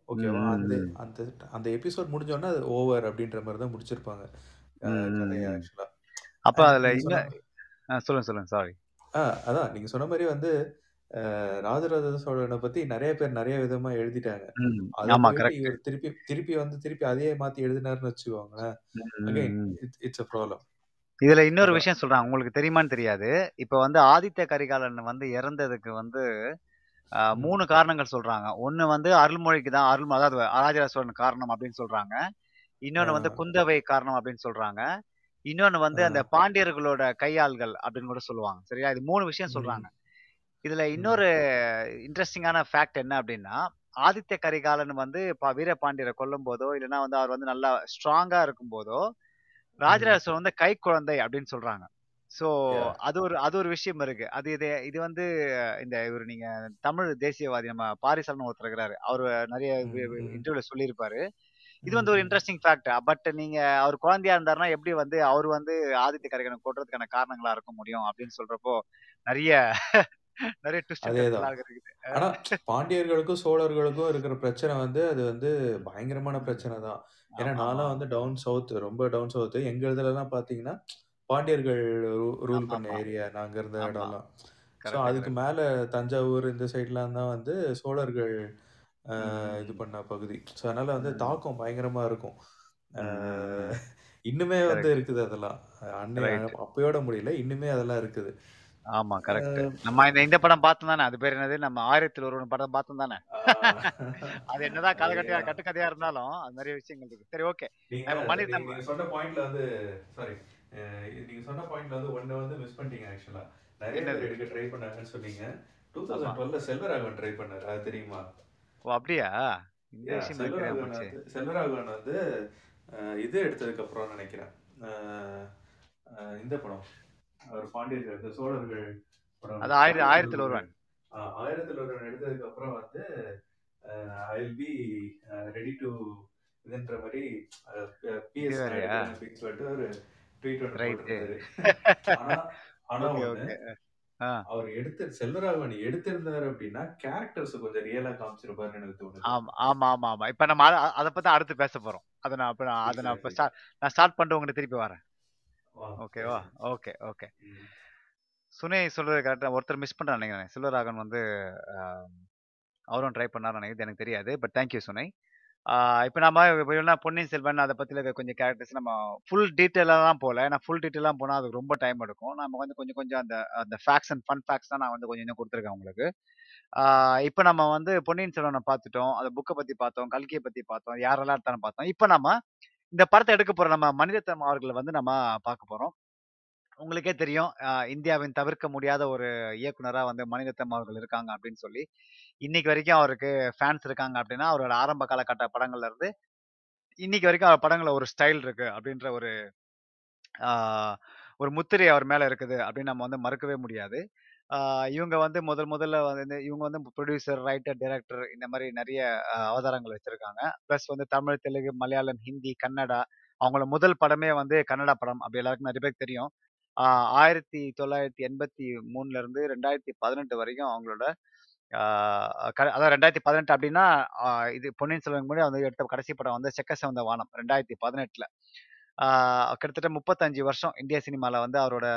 ஓகேவா? அந்த அந்த அந்த எபிசோட் முடிஞ்சோனே அது ஓவர் அப்படின்ற மாரி தான் முடிச்சிருப்பாங்க. கதைய. ஆக்சுவலா. அப்ப அதுல சொல்லுங்க, சொல்லுங்க. சாரி. ஆ அதான் நீங்க சொன்ன மாரி வந்து, ராஜராஜ சோழன பத்தி நெறைய பேர் நெறைய விதமா எழுதிட்டாங்க. அத. இவரு திருப்பி திருப்பி வந்து திருப்பி அதையே மாத்தி எழுதினாருன்னு வச்சுக்கோங்களேன், இட்ஸ் அ ப்ராப்ளம். இதுல இன்னொரு. விஷயம் சொல்றாங்க. உங்களுக்கு தெரியுமான்னு தெரியாது. இப்ப வந்து ஆதித்த கரிகாலன் வந்து இறந்ததுக்கு வந்து அ ம். 3 காரணங்கள் சொல்றாங்க. ஒண்ணு வந்து அருள்மொழிக்கு தான் அருள் அதாவது ராஜராஜ சோழன் காரணம் அப்படின்னு சொல்றாங்க. இன்னொன்னு வந்து குந்தவை காரணம் அப்படின்னு சொல்றாங்க. இன்னொன்னு வந்து அந்த பாண்டியர்களோட கையாள்கள் அப்படின்னு கூட சொல்லுவாங்க. சரியா? இது 3 விஷயம் சொல்றாங்க. இதுல இன்னொரு இன்ட்ரஸ்டிங்கான ஃபேக்ட் என்ன அப்படின்னா, ஆதித்த கரிகாலன் வந்து வீரபாண்டியர கொல்லும்போதோ, இல்லன்னா வந்து அவர் வந்து நல்லா ஸ்ட்ராங்கா இருக்கும்போதோ, ம். ராஜராஜ வந்து கைக்குழந்தை அப்படின்னு சொல்றாங்க. So yeah! அது ஒரு அது ஒரு விஷயம் இருக்கு. அது இது இது வந்து இந்த இவரு நீங்க தமிழ் தேசியவாதி நம்ம பாரிசாலன் ஒருத்தர் இருக்கிறாரு. அவரு நெறைய இன்டர்வியூல சொல்லியிருப்பாரு. இது வந்து ஒரு. Interesting fact. பட் நீங்க அவர் குழந்தையா இருந்தாருன்னா, எப்படி வந்து அவரு வந்து ஆதித்த கரிகாலன கொல்றதுக்கான காரணங்களா இருக்க முடியும் அப்படின்னு சொல்றப்போ, நெறைய நெறைய. ஆனா பாண்டியர்களுக்கும், சோழர்களுக்கும் இருக்கிற பிரச்சனை வந்து அது வந்து பயங்கரமான. பிரச்சனை தான். ஏன்னா ஆமா, ஆமா, நான்லாம். வந்து டவுன் சவுத் ரொம்ப டவுன் சவுத். எங்க இதுலலாம் பார்த்தீங்கன்னா, பாண்டியர்கள் ரூ ரூல் பண்ண ஆமாமா. ஏரியா நாங்க இருந்த ஆமா. இடம்லாம். ஸோ அதுக்கு. மேல தஞ்சாவூர் இந்த சைட்லாம் தான் வந்து சோழர்கள் அ இது ம். பண்ண பகுதி. ஸோ அதனால வந்து ம். தாக்கம் பயங்கரமா இருக்கும். அ ம், ம், ம். இன்னுமே வந்து கரெக்ட். இருக்குது அதெல்லாம். அன்னை ரைட். அப்பயோட முடியல. இன்னுமே அதெல்லாம் இருக்குது. ஆமா, கரெக்ட். நம்ம இந்த இந்த படம் பார்த்தோம் தானே. அது பேர் என்னது? நம்ம 1000ல் ஒருவன் படம் பார்த்தோம் தானே. அது என்னதான் அதேதான். கட்டுக்கதையா இருந்தாலும், அது நெறைய விஷயங்கள் இருக்கு. சரி ஓகே. நீங்க சொன்ன பாயிண்ட்ல வந்து சாரி. நீங்க சொன்ன பாயிண்ட்ல வந்து ஒண்ணு வந்து மிஸ் பண்ணிட்டீங்க ஆக்சுவலா. நெறைய பேர்? எடுக்க ட்ரை பண்ணாங்கன்னு சொன்னீங்க. ஆமா. 2012ல செல்வராகவன் ட்ரை பண்ணாரு. அது தெரியுமா? ஓ! அப்படியா? செல்வராகவன். வந்து செல்வராகவன் வந்து அ இது எடுத்ததுக்கு அப்புறம் நெனைக்கிறேன். இந்த படம். அவர் பாண்டியர்கள் இந்த சோழர்கள் அது ஆயிர ஆயிரத்தில் 1000ல் ஒருவன். ஆயிரத்தில் ஒருவன் எடுத்ததுக்கு அப்புறம் வந்து I will be ready to இதுன்ற இது பிஎஸ் அப்படின்னு சொல்லிட்டு ஒரு ட்வீட். போட்டிருந்தாரு. ஆனா ஆனா. அவர் எடுத்த செல்வராகவன் எடுத்திருந்தாரு அப்படின்னா, கேரக்டர்ஸ் கொஞ்சம் ரியலா காமிச்சிருப்பாருன்னு எனக்கு தோணுது. ஆமா, ஆமா, ஆமா, ஆமா. இப்ப நம்ம அத பத்தி அடுத்து பேசப் போறோம். அத நான் அப்ப அத நான் நான் ஸ்டார்ட் பண்ணிட்டு உங்கட்ட திருப்பி வரேன். ஓகேவா? Okay, okay. சுனை சொல்றது கரெக்ட்டா ஒருத்தர் மிஸ் பண்றான்னு நெனைக்கிறேன். செல்வராகவன் வந்து அவரும் ட்ரை பண்ணாருன்னு நெனைக்கிறது எனக்கு தெரியாது. பட் தேங்க் யூ சுனை. இப்ப நம்ம இப்ப பொன்னியின் செல்வன் அத பத்தில கொஞ்சம் கேரக்டர்ஸ் நம்ம ஃபுல் டீட்டெயிலாலாம் போல. ஏன்னா ஃபுல் டீட்டெயிலா போனா அதுக்கு ரொம்ப டைம் எடுக்கும். நம்ம வந்து கொஞ்சம் கொஞ்சம் அந்த அந்த ஃபேக்ட்ஸ் அண்ட் ஃபன் ஃபேக்ட்ஸ் தான் நான் வந்து கொஞ்சம் கொஞ்சம் குடுத்துருக்கேன் உங்களுக்கு. இப்ப நம்ம வந்து பொன்னியின் செல்வன பார்த்துட்டோம். அந்த புக்க பத்தி பார்த்தோம். கல்கிய பத்தி பார்த்தோம். யாரெல்லாம் எடுத்தான்னு பார்த்தோம். இப்ப நம்ம இந்த படத்தை எடுக்க போற நம்ம மணிரத்னம் அவர்களை வந்து நம்ம பார்க்க போறோம். உங்களுக்கே தெரியும். இந்தியாவின் தவிர்க்க முடியாத ஒரு இயக்குனராக வந்து மணிரத்னம் அவர்கள் இருக்காங்க அப்படின்னு சொல்லி, இன்னைக்கு வரைக்கும் அவருக்கு ஃபேன்ஸ் இருக்காங்க அப்படின்னா, அவரோட ஆரம்ப காலகட்ட படங்கள்ல இருந்து, இன்னைக்கு வரைக்கும் அவர் படங்கள்ல ஒரு ஸ்டைல் இருக்கு அப்படின்ற ஒரு ஒரு முத்திரை அவர் மேல இருக்குது அப்படின்னு நம்ம வந்து மறுக்கவே முடியாது. இவங்க வந்து முதல் முதல்ல வந்து இவங்க வந்து ப்ரொடியூசர் ரைட்டர், டைரக்டர் இந்த மாதிரி நிறைய அவதாரங்கள் வச்சிருக்காங்க. ப்ளஸ் வந்து தமிழ், தெலுங்கு, மலையாளம், ஹிந்தி, கன்னடா அவங்களோட முதல் படமே வந்து கன்னடா படம். அப்படி எல்லாருக்கும் நிறைய பேருக்கு தெரியும். ஆயிரத்தி தொள்ளாயிரத்தி எண்பத்தி மூணுல இருந்து 2018 வரைக்கும் அவங்களோட அதாவது க அதான் 2018 அப்டின்னா, ஆ இது பொன்னியின் செல்வன் முன்னாடி வந்து எடுத்த கடைசி படம் வந்து செக்க சவந்த வானம் ரெண்டாயிரத்தி பதினெட்டுல கிட்டத்தட்ட 35 வருஷம் இந்திய சினிமாவில் வந்து அவரோட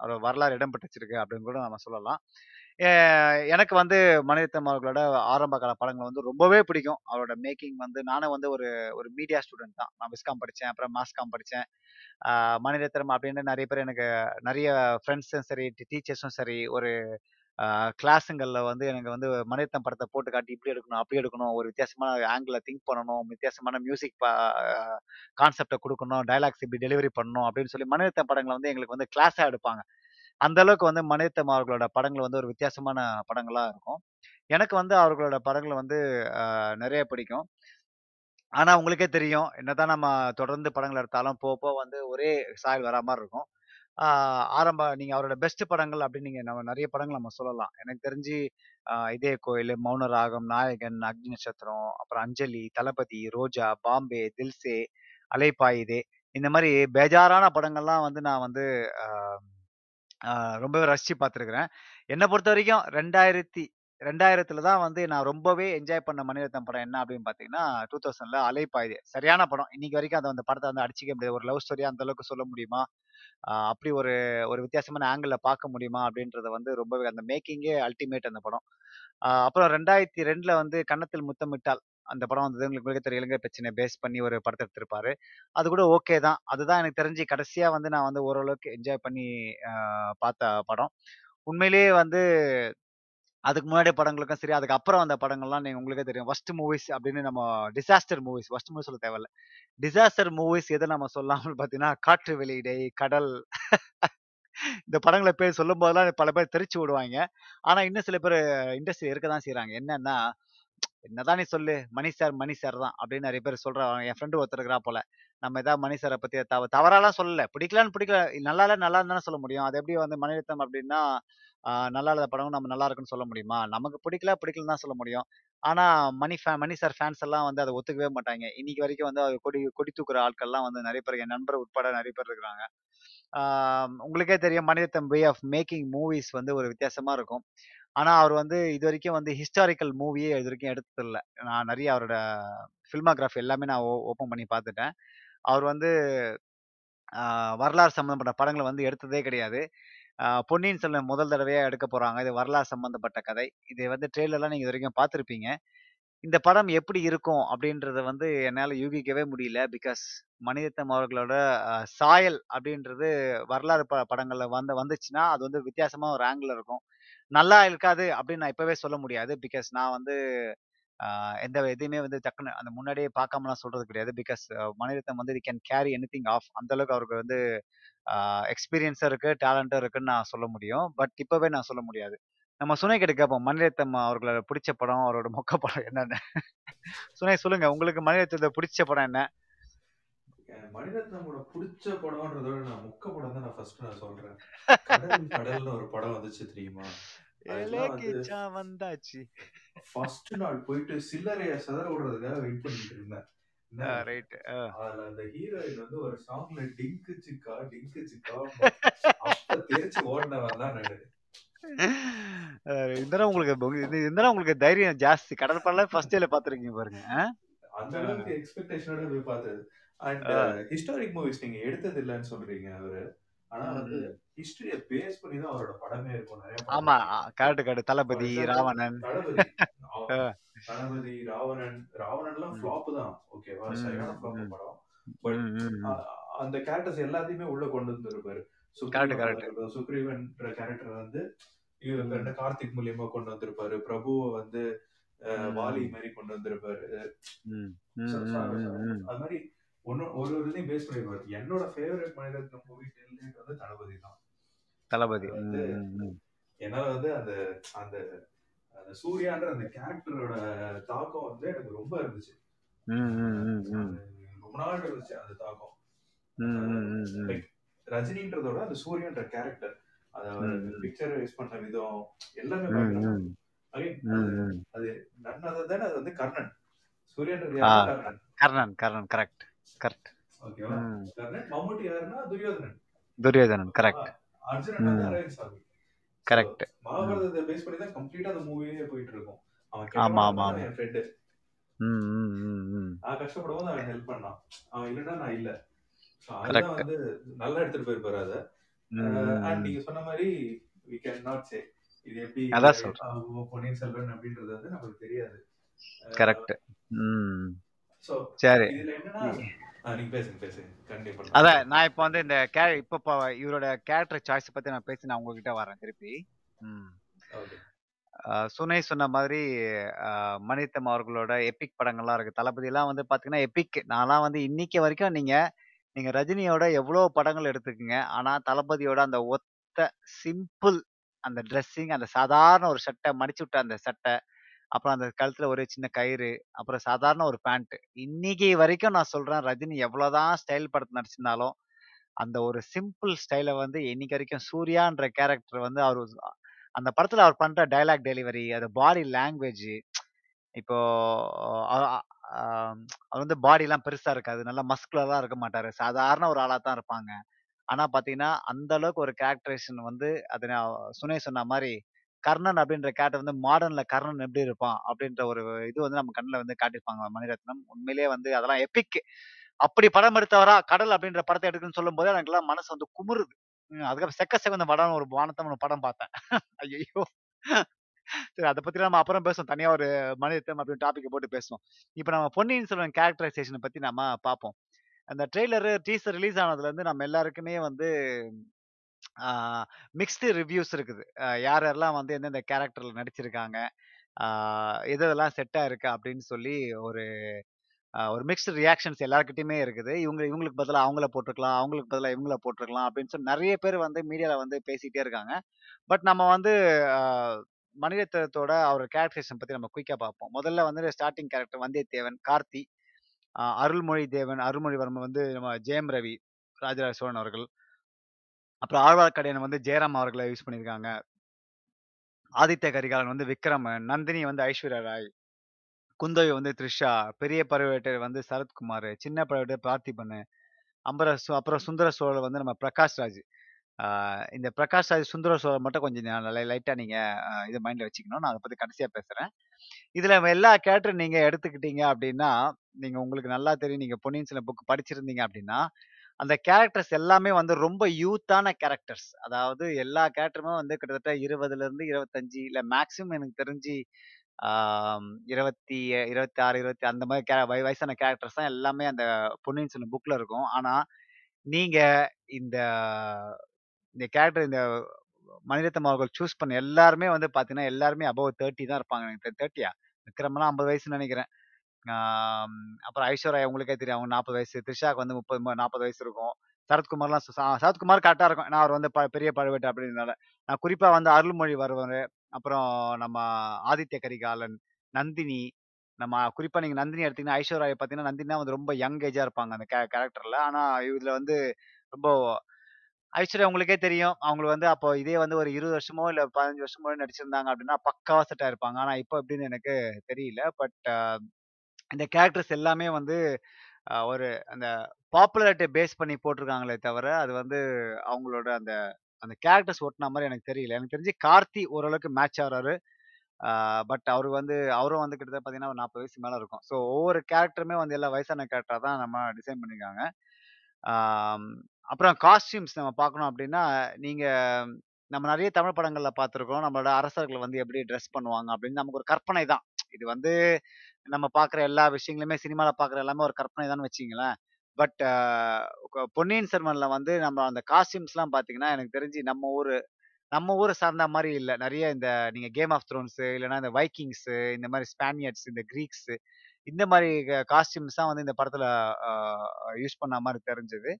அவரோட வரலாறு இடம் பிடிச்சிருக்கு அப்படின்னு கூட நம்ம சொல்லலாம். எனக்கு வந்து மணிரத்னம் அவர்களோட ஆரம்ப கால படங்கள் வந்து ரொம்பவே பிடிக்கும். அவரோட மேக்கிங் வந்து நானும் வந்து ஒரு ஒரு மீடியா ஸ்டூடண்ட் தான். நான் விஸ்காம் படித்தேன் அப்புறம் மாஸ்காம் படித்தேன் ஆ மணிரத்னம் அப்படின்னு நிறைய பேர் எனக்கு நிறைய ஃப்ரெண்ட்ஸும் சரி, டீச்சர்ஸும் சரி, ஒரு கிளாஸுங்களில் வந்து எனக்கு வந்து மணிரத்னம் படத்தை போட்டு காட்டி, இப்படி எடுக்கணும், அப்படி எடுக்கணும், ஒரு வித்தியாசமான ஆங்கிள்ல திங்க் பண்ணணும், வித்தியாசமான மியூசிக் கான்செப்டை கொடுக்கணும் டைலாக்ஸ் இப்படி டெலிவரி பண்ணணும் அப்படின்னு சொல்லி மணிரத்னம் படங்களை வந்து எங்களுக்கு வந்து கிளாஸாக எடுப்பாங்க. அந்த அளவுக்கு வந்து மணிரத்னம் அவர்களோட படங்கள் வந்து ஒரு வித்தியாசமான படங்களாக இருக்கும். எனக்கு வந்து அவர்களோட படங்கள் வந்து நிறைய பிடிக்கும். ஆனால் உங்களுக்கே தெரியும், என்னதான் நம்ம தொடர்ந்து படங்கள் எடுத்தாலும் போக போக வந்து ஒரே சாயல் வரா மாதிரி இருக்கும். ஆரம்ப நீங்க அவரோட பெஸ்ட் படங்கள் அப்படின்னு நீங்க நம்ம நிறைய படங்கள் நம்ம சொல்லலாம். எனக்கு தெரிஞ்சு இதே இதய கோயில், மௌனராகம், நாயகன், அக்னி நட்சத்திரம், அப்புறம் அஞ்சலி, தளபதி, ரோஜா, பாம்பே, தில்சே, அலைப்பாயுதே இந்த மாதிரி பேஜாரான படங்கள்லாம் வந்து நான் வந்து ரொம்பவே ரசித்து ரொம்பவே ரசிச்சு பொறுத்த என்ன பொறுத்தவரைக்கும் 2000 2000த்துல தான் வந்து நான் ரொம்பவே என்ஜாய் பண்ண மணிரத்னம் படம் என்ன அப்படின்னு பார்த்தீங்கன்னா, 2000ல அலைப்பாயுதே. சரியான படம். இன்னைக்கு வரைக்கும் அந்த படத்தை வந்து அடிச்சுக்க முடியாது. ஒரு லவ் ஸ்டோரியா அந்த அளவுக்கு சொல்ல முடியுமா? அப்படி ஒரு ஒரு வித்தியாசமான ஆங்கிளில் பார்க்க முடியுமா? அப்படின்றத வந்து ரொம்பவே அந்த மேக்கிங்கே அல்டிமேட் அந்த படம். அப்புறம் ரெண்டாயிரத்தி ரெண்டில் வந்து கன்னத்தில் முத்தமிட்டால் அந்த படம் வந்து உங்களுக்கு தெரிய இலங்கை பிரச்சனை பேஸ் பண்ணி ஒரு படத்தை எடுத்திருப்பாரு. அது கூட ஓகே தான். அதுதான் எனக்கு தெரிஞ்சு கடைசியாக வந்து நான் வந்து ஓரளவுக்கு என்ஜாய் பண்ணி பார்த்த படம். உண்மையிலேயே வந்து அதுக்கு முன்னாடி படங்களுக்கும் சரி, அதுக்கப்புறம் வந்த படங்கள்லாம் நீங்கள் உங்களுக்கே தெரியும். ஃபர்ஸ்ட் மூவிஸ் அப்படின்னு நம்ம டிசாஸ்டர் மூவிஸ் ஃபர்ஸ்ட் மூவிஸ் சொல்ல தேவையில்ல. டிசாஸ்டர் மூவிஸ் எதை நம்ம சொல்லாமல் பார்த்தீங்கன்னா, காற்று வெளியிடை, கடல் இந்த படங்களை பேர் சொல்லும் போதெல்லாம் பல பேர் தெரிச்சு விடுவாங்க ஆனால் இன்னும் சில பேர் இண்டஸ்ட்ரி இருக்க தான் செய்கிறாங்க என்னன்னா, "என்னதான் நீ சொல்லு, மணி சார், மணி சார் தான்" அப்படின்னு நிறைய பேர் சொல்றாங்க. என் ஃப்ரெண்டு ஒருத்தர் இருக்கிறா போல. நம்ம ஏதாவது மணி சாரை பத்தி தவ தவறாலாம் சொல்லல. பிடிக்கலன்னு பிடிக்கல. நல்லா நல்லா இல்லன்னு சொல்ல முடியும். அது எப்படி வந்து மணிரத்னம் அப்படின்னா, நல்லா இல்லாத படம் நம்ம நல்லா இருக்குன்னு சொல்ல முடியுமா? நமக்கு பிடிக்கல, பிடிக்கலன்னு தான் சொல்ல முடியும். ஆனா மணி ஃபே மணி சார் ஃபேன்ஸ் எல்லாம் வந்து அதை ஒத்துக்கவே மாட்டாங்க இன்னைக்கு வரைக்கும் வந்து அது கொடி கொடி தூக்குற ஆட்கள்லாம் வந்து நிறைய பேர் என் நண்பர் உட்பட நிறைய பேர் இருக்கிறாங்க. உங்களுக்கே தெரியும் Maniratnam way of making movies வந்து ஒரு வித்தியாசமா இருக்கும். ஆனா அவர் வந்து இது வரைக்கும் வந்து ஹிஸ்டாரிக்கல் மூவியே இது வரைக்கும் எடுத்ததில்ல. நான் நிறைய அவரோட ஃபில்மோகிராஃபி எல்லாமே நான் ஓ ஓப்பன் பண்ணி பார்த்துட்டேன். அவர் வந்து வரலாறு சம்மந்தப்பட்ட படங்களை வந்து எடுத்ததே கிடையாது. பொன்னியின் செல்வன் முதல் தடவையாக எடுக்க போகிறாங்க இது வரலாறு சம்மந்தப்பட்ட கதை. இது வந்து ட்ரெயில்லர்லாம் நீங்கள் இது வரைக்கும் பார்த்துருப்பீங்க இந்த படம் எப்படி இருக்கும் அப்படின்றத வந்து என்னால் யூகிக்கவே முடியல. பிகாஸ் மணிரத்னம் அவர்களோட சாயல் அப்படின்றது வரலாறு ப படங்களில் வந்து வந்துச்சுன்னா, அது வந்து வித்தியாசமாக ஒரு ஆங்கிள் இருக்கும். நல்லா இருக்காது அப்படின்னு நான் இப்பவே சொல்ல முடியாது. பிகாஸ் நான் வந்து எந்த எதையுமே வந்து டக்குனு அந்த முன்னாடியே பார்க்காமலாம் சொல்கிறது கிடையாது. பிகாஸ் மணிரத்னம் வந்து கேன் கேரி எனிதிங் ஆஃப். அந்த அளவுக்கு அவருக்கு வந்து எக்ஸ்பீரியன்ஸும் இருக்கு, டேலண்ட்டும் இருக்குன்னு நான் சொல்ல முடியும். பட் இப்பவே நான் சொல்ல முடியாது. நம்ம சுனை கிட்ட கேட்போம். மணிரத்னம் அவர்கள பிடிச்ச படம், அவரோட மொக்க படம் என்னன்னு? சுனை சொல்லுங்க. உங்களுக்கு மணிரத்னத்த பிடிச்ச படம் என்ன? என் மணிரத்னமோட புடிச்ச படம்ன்றத விட நான் மொக்க படம் தான் நான் ஃபர்ஸ்ட் நான் சொல்றேன். கடல் கடல்னு ஒரு படம் வந்துச்சு தெரியுமா? வந்தாச்சு. ஃபர்ஸ்ட் நாள் போயிட்டு சில்லறைய சிதற விடுறதுக்காக வெயிட் பண்ணிட்டு இருந்தேன். என்ன? Ah right. ஆ. அதுல அந்த ஹீரோயின் வந்து ஒரு சாங்ல டிங்கு சிக்கா, டிங்கு சிக்கா அப்ப தெரிச்சு ஓடுனவன் தான் நானு. அ இருந்தாலும் உங்களுக்கு இருந்தாலும் தைரியம் ஜாஸ்தி. கடல் படம்லாம் ஃபர்ஸ்ட் டேல பார்த்துருக்கீங்க பாருங்க. அந்த. அளவுக்கு எக்ஸ்பெக்டேஷனோட போய் பார்த்தது. And ah. ஹிஸ்டாரிக் மூவிஸ் நீங்க எடுத்தது இல்லன்னு சொல்றீங்க அவரு. ஆனா வந்து. ஹிஸ்டரிய பேஸ் பண்ணி தான் அவரோட படமே இருக்கும். நெறைய ஆமா. Correct, correct. தளபதி, ராவணன். தளபதி. ராவணன் ராவணன்லாம் ம். ஃப்ளாப் தான். ஓகேவா? சரியான ஃப்ளாப். படம். பட். அந்த கேரக்டர்ஸ் எல்லாத்தையுமே உள்ள கொண்டு வந்திருப்பாரு. சுக்ரீவன்ற கேரக்டர் வந்து இவ ம். என்ன கார்த்திக் மூலியமா கொண்டு வந்திருப்பாரு. பிரபுவ வந்து வாலி ம். மாரி கொண்டு வந்திருப்பாரு. அது மாரி ஒண்ணு ஒரு ஒரு இதையும் பேஸ் பண்ணிருப்பாரு. என்னோட ஃபேவரைட் மணிரத்னம் மூவி வந்து தளபதி தான். தளபதி. என்னால வந்து அந்த அந்த அந்த சூர்யான்ற அந்த கேரக்டரோட தாக்கம் வந்து எனக்கு ரொம்ப இருந்துச்சு. ரொம்ப நாள் இருந்துச்சு அந்த தாக்கம். ம், அ ம், ம், ம். லைக் ரஜினின்றத விட அந்த சூர்யான்ற கேரக்டர். அது ம். பிக்சரைஸ் பண்ண விதம் எல்லாமே அது ம். அது நன் அதர் தென் அது வந்து கர்ணன். யாருன்னா கர்ணன். கர்ணன். Correct, correct. ஓகேவா? கர்ணன். மம்முட்டி யாருன்னா Duryodhanan. Duryodhanan. Correct. Arjunan. Aravind Swamy. Correct. மகாபாரதத்தை base பண்ணி தான் கம்ப்ளீட்டா அந்த மூவியே போயிட்டு இருக்கும். அவன் ஆமா, ஆமா, என் ஃப்ரெண்டு. நான் கஷ்டப்படும் போது அவன் ஹெல்ப் பண்ணான். அவன் இல்லன்னா நான் இல்ல. கரெக்ட். வந்து நல்லா எடுத்துட்டு போயிருப்பாரு அத. அண்ட். நீங்க சொன்ன மாரி வி கேன் நாட் சே. இது எப்படி அதான் சொல்றேன். பொன்னியின் செல்வன் அப்படின்றது வந்து நமக்கு தெரியாது. கரெக்ட். ம். ஸோ சரி. இதுல என்னன்னா அதான். நான் இப்ப வந்து இந்த கே இப்ப இவரோட கேரக்டர் சாய்ஸ் பத்தி நான் பேசி நான் உங்ககிட்ட வரேன் திருப்பி. சுனை சொன்ன மாதிரி மணிரத்னம் அவர்களோட எபிக் படங்கள்லாம் இருக்கு. தளபதிலாம் வந்து பார்த்தீங்கன்னா, எபிக். நான்லாம் வந்து இன்னைக்கு வரைக்கும் நீங்க நீங்க ரஜினியோட எவ்வளோ படங்கள் எடுத்துக்கங்க. ஆனா தளபதியோட அந்த ஒத்த சிம்பிள் அந்த ட்ரெஸ்ஸிங் அந்த சாதாரண ஒரு சட்டை மடிச்சு விட்ட அந்த சட்டை, அப்புறம் அந்த கழுத்துல ஒரு சின்ன கயிறு, அப்புறம் சாதாரண ஒரு பேண்ட். இன்னைக்கு வரைக்கும் நான் சொல்றேன் ரஜினி எவ்வளோதான் ஸ்டைல் படத்தை நடிச்சிருந்தாலும், அந்த ஒரு சிம்பிள் ஸ்டைலை வந்து இன்னைக்கு வரைக்கும் சூர்யான்ற கேரக்டர் வந்து அவர் அந்த படத்துல அவர் பண்ற டைலாக் டெலிவரி, அது பாடி லாங்குவேஜ் இப்போ அவர் வந்து பாடிலாம் பெருசா இருக்காது. நல்லா மஸ்குலரா இருக்க மாட்டாரு. சாதாரண ஒரு ஆளா தான் இருப்பாங்க. ஆனா பார்த்தீங்கன்னா, அந்த அளவுக்கு ஒரு கேரக்டரைசேஷன் வந்து அது சுனே சுனை சொன்ன மாதிரி கர்ணன் அப்படின்ற கேரக்டர் வந்து மாடர்ன்ல கர்ணன் எப்படி இருப்பான்? அப்படின்ற ஒரு இது வந்து நம்ம கண்ணில் வந்து காட்டியிருப்பாங்க மணிரத்னம். உண்மையிலேயே வந்து அதெல்லாம் எப்பிக் அப்படி படம் எடுத்தவரா? கடல் அப்படின்ற படத்த எடுக்குன்னு சொல்லும்போது எனக்கெல்லாம் மனசு வந்து குமுறுது. அதுக்கப்புறம் செக்க செகந்த படம் ஒரு வானத்தம் ஒரு படம் பார்த்தேன். ஐயோ சரி அதை பத்தி நம்ம அப்புறம் பேசுவோம். தனியா ஒரு மணிரத்னம் அப்படின்னு டாபிக் போட்டு பேசுவோம். இப்போ நம்ம பொன்னியின் செல்வன் கேரக்டரைசேஷனை பத்தி நம்ம பார்ப்போம். அந்த ட்ரெய்லரு, டீசர் ரிலீஸ் ஆனதுலருந்து நம்ம எல்லாருக்குமே வந்து மிக்ஸ்டு ரிவ்யூஸ் இருக்குது. யார் யாரெல்லாம் வந்து எந்தெந்த கேரக்டரில் நடிச்சிருக்காங்க. எது எதெல்லாம் செட்டாக ஆயிருக்கு அப்படின்னு சொல்லி ஒரு ஒரு மிக்ஸ்டு ரியாக்ஷன்ஸ் எல்லாருக்கிட்டையுமே இருக்குது. இவங்க இவங்களுக்கு பதிலாக அவங்கள போட்டிருக்கலாம் அவங்களுக்கு பதிலாக இவங்கள போட்டிருக்கலாம் அப்படின்னு சொல்லி நிறைய பேர் வந்து மீடியாவில் வந்து பேசிகிட்டே இருக்காங்க. பட் நம்ம வந்து மனிதத்தோட மணிரத்னத்தோட அவர் கேரக்டரைசேஷன் பற்றி நம்ம குயிக்காக பார்ப்போம். முதல்ல வந்து ஸ்டார்டிங் கேரக்டர் வந்தியத்தேவன், கார்த்தி, அருள்மொழி தேவன் அருள்மொழிவர்மன் வந்து நம்ம ஜெயம் ரவி, ராஜராஜ சோழன் அவர்கள். அப்புறம் ஆழ்வார்க்கடியான் வந்து ஜெயராம் அவர்களை யூஸ் பண்ணியிருக்காங்க. ஆதித்ய கரிகாலன் வந்து விக்ரமன், நந்தினி வந்து ஐஸ்வர்யா ராய், குந்தவை வந்து த்ரிஷா, பெரிய பழுவேட்டரையர் வந்து சரத்குமார் சின்ன பழுவேட்டரையர் பார்த்திபனு, அம்பர அப்புறம் சுந்தர சோழர் வந்து நம்ம பிரகாஷ் ராஜ். இந்த பிரகாஷ் ராஜ், சுந்தர சோழர் மட்டும் கொஞ்சம் ஞ லை லைட்டா நீங்க அ வச்சுக்கணும். நான் அதை பற்றி கடைசியா பேசுறேன். இதுல எல்லா கேரக்டரும் நீங்கள் எடுத்துக்கிட்டீங்க அப்படின்னா நீங்கள் உங்களுக்கு நல்லா தெரியும். நீங்கள் பொன்னியின் செல்வன் புக் படிச்சிருந்தீங்க அப்படின்னா அந்த கேரக்டர்ஸ் எல்லாமே வந்து ரொம்ப யூத்தான கேரக்டர்ஸ். அதாவது எல்லா கேரக்டருமே வந்து கிட்டத்தட்ட 20லருந்து 25 இல்ல மேக்ஸிமம் எனக்கு தெரிஞ்சு ஆம், இருபத்தி இருபத்தி ஆறு இருபத்தி அந்த மாதிரி கே வய வயசான கேரக்டர்ஸ் தான் எல்லாமே அந்த பொன்னியின் செல்வன் புக்கில் இருக்கும். ஆனால் நீங்கள் இந்த இந்த கேரக்டர் இந்த மணிரத்னம் அவர்கள் சூஸ் பண்ண எல்லாருமே வந்து பார்த்தீங்கன்னா, எல்லாருமே அபோவ் 30 தான் இருப்பாங்க. எனக்கு 30யா? விக்ரம்லாம் 50 வயசுன்னு நினைக்கிறேன் அப்புறம் ஐஸ்வர்யா உங்களுக்கே தெரியும். அவங்க 40 வயசு. த்ரிஷாக்கு வந்து முப்பது நாற்பது வயசு இருக்கும். சரத்குமார்லாம் சரத்குமார் கரெக்டாக இருக்கும். ஏன்னா, அவர் வந்து ப பெரிய பழுவேட்டை அப்படின்றதுனால. நான் குறிப்பாக வந்து அருள்மொழி வருவார் அப்புறம் நம்ம ஆதித்ய கரிகாலன், நந்தினி, நம்ம குறிப்பாக நீங்கள் நந்தினி எடுத்தீங்கன்னா, ஐஸ்வர்யா பார்த்தீங்கன்னா, நந்தினா வந்து ரொம்ப யங் ஏஜாக இருப்பாங்க அந்த கே கேரக்டரில் ஆனால் இதில் வந்து ரொம்ப ஐஸ்வர்யா உங்களுக்கே தெரியும். அவங்களுக்கு வந்து அப்போ இதே வந்து ஒரு 20 வருஷமோ, இல்லை பதினஞ்சு வருஷமோ நடிச்சிருந்தாங்க அப்படின்னா, பக்காவா செட்டாக இருப்பாங்க ஆனால் இப்போ எப்படின்னு எனக்கு தெரியல. பட் இந்த கேரக்டர்ஸ் எல்லாமே வந்து ஒரு அந்த பாப்புலாரிட்டிய பேஸ் பண்ணி போட்டிருக்காங்களே தவிர, அது வந்து அவங்களோட அந்த அந்த கேரக்டர்ஸ் ஒட்டின மாதிரி எனக்கு தெரியல. எனக்கு தெரிஞ்சு கார்த்தி ஓரளவுக்கு மேட்ச் ஆகிறாரு பட் அவர் வந்து அவரும் வந்து கிட்டத்தட்ட பார்த்தீங்கன்னா, ஒரு நாற்பது வயசு மேலே இருக்கும். ஸோ ஒவ்வொரு கேரக்டருமே வந்து எல்லா வயசான கேரக்டராக தான் நம்ம டிசைன் பண்ணியிருக்காங்க. அப்புறம் காஸ்டியூம்ஸ் நம்ம பார்க்கணும் அப்படின்னா, நீங்கள் நம்ம நிறைய தமிழ் படங்கள்ல பார்த்துருக்கோம். நம்மளோட அரசர்கள் வந்து எப்படி ட்ரெஸ் பண்ணுவாங்க அப்படின்னு நமக்கு ஒரு கற்பனை தான். இது வந்து நம்ம பார்க்குற எல்லா விஷயங்களுமே சினிமாவில் பார்க்குற எல்லாமே ஒரு கற்பனை தான் வச்சிங்களேன் பட் பொன்னியின் செல்வனில் வந்து நம்ம அந்த காஸ்டியூம்ஸ்லாம் பார்த்தீங்கன்னா, எனக்கு தெரிஞ்சு நம்ம ஊர் நம்ம ஊரை சார்ந்த மாதிரி இல்லை நிறைய இந்த நீங்கள் கேம் ஆஃப் த்ரோன்ஸு இல்லைன்னா இந்த வைக்கிங்ஸு இந்த மாதிரி ஸ்பானியர்ட்ஸ், இந்த க்ரீக்ஸு இந்த மாதிரி காஸ்டியூம்ஸ் தான் வந்து இந்த படத்துல யூஸ் பண்ண மாதிரி தெரிஞ்சது.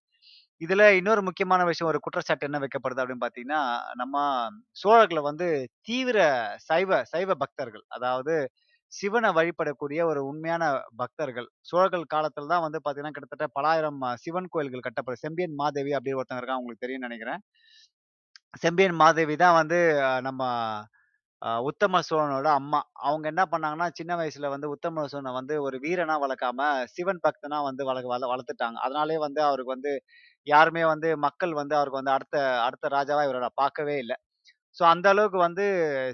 இதுல இன்னொரு முக்கியமான விஷயம் ஒரு குற்றச்சாட்டு என்ன வைக்கப்படுது அப்படின்னு பாத்தீங்கன்னா நம்ம சோழர்கள வந்து தீவிர சைவ சைவ பக்தர்கள். அதாவது சிவனை வழிபடக்கூடிய ஒரு உண்மையான பக்தர்கள். சோழர்கள் காலத்துல தான் வந்து பாத்தீங்கன்னா கிட்டத்தட்ட பலாயிரம் சிவன் கோயில்கள் கட்டப்படும். செம்பியன் மாதேவி அப்படின்னு ஒருத்தங்க இருக்காங்க. உங்களுக்கு தெரியும்னு நினைக்கிறேன் செம்பியன் மாதேவி தான் வந்து நம்ம உத்தம சோழனோட அம்மா. அவங்க என்ன பண்ணாங்கன்னா, சின்ன வயசுல வந்து உத்தம சோழனை வந்து ஒரு வீரனா வளர்க்காம, சிவன் பக்தனா வந்து வள வள வளர்த்துட்டாங்க. அதனாலேயே வந்து அவருக்கு வந்து யாருமே வந்து மக்கள் வந்து அவருக்கு வந்து அடுத்த அடுத்த ராஜாவா இவரோட பார்க்கவே இல்லை ஸோ அந்த அளவுக்கு வந்து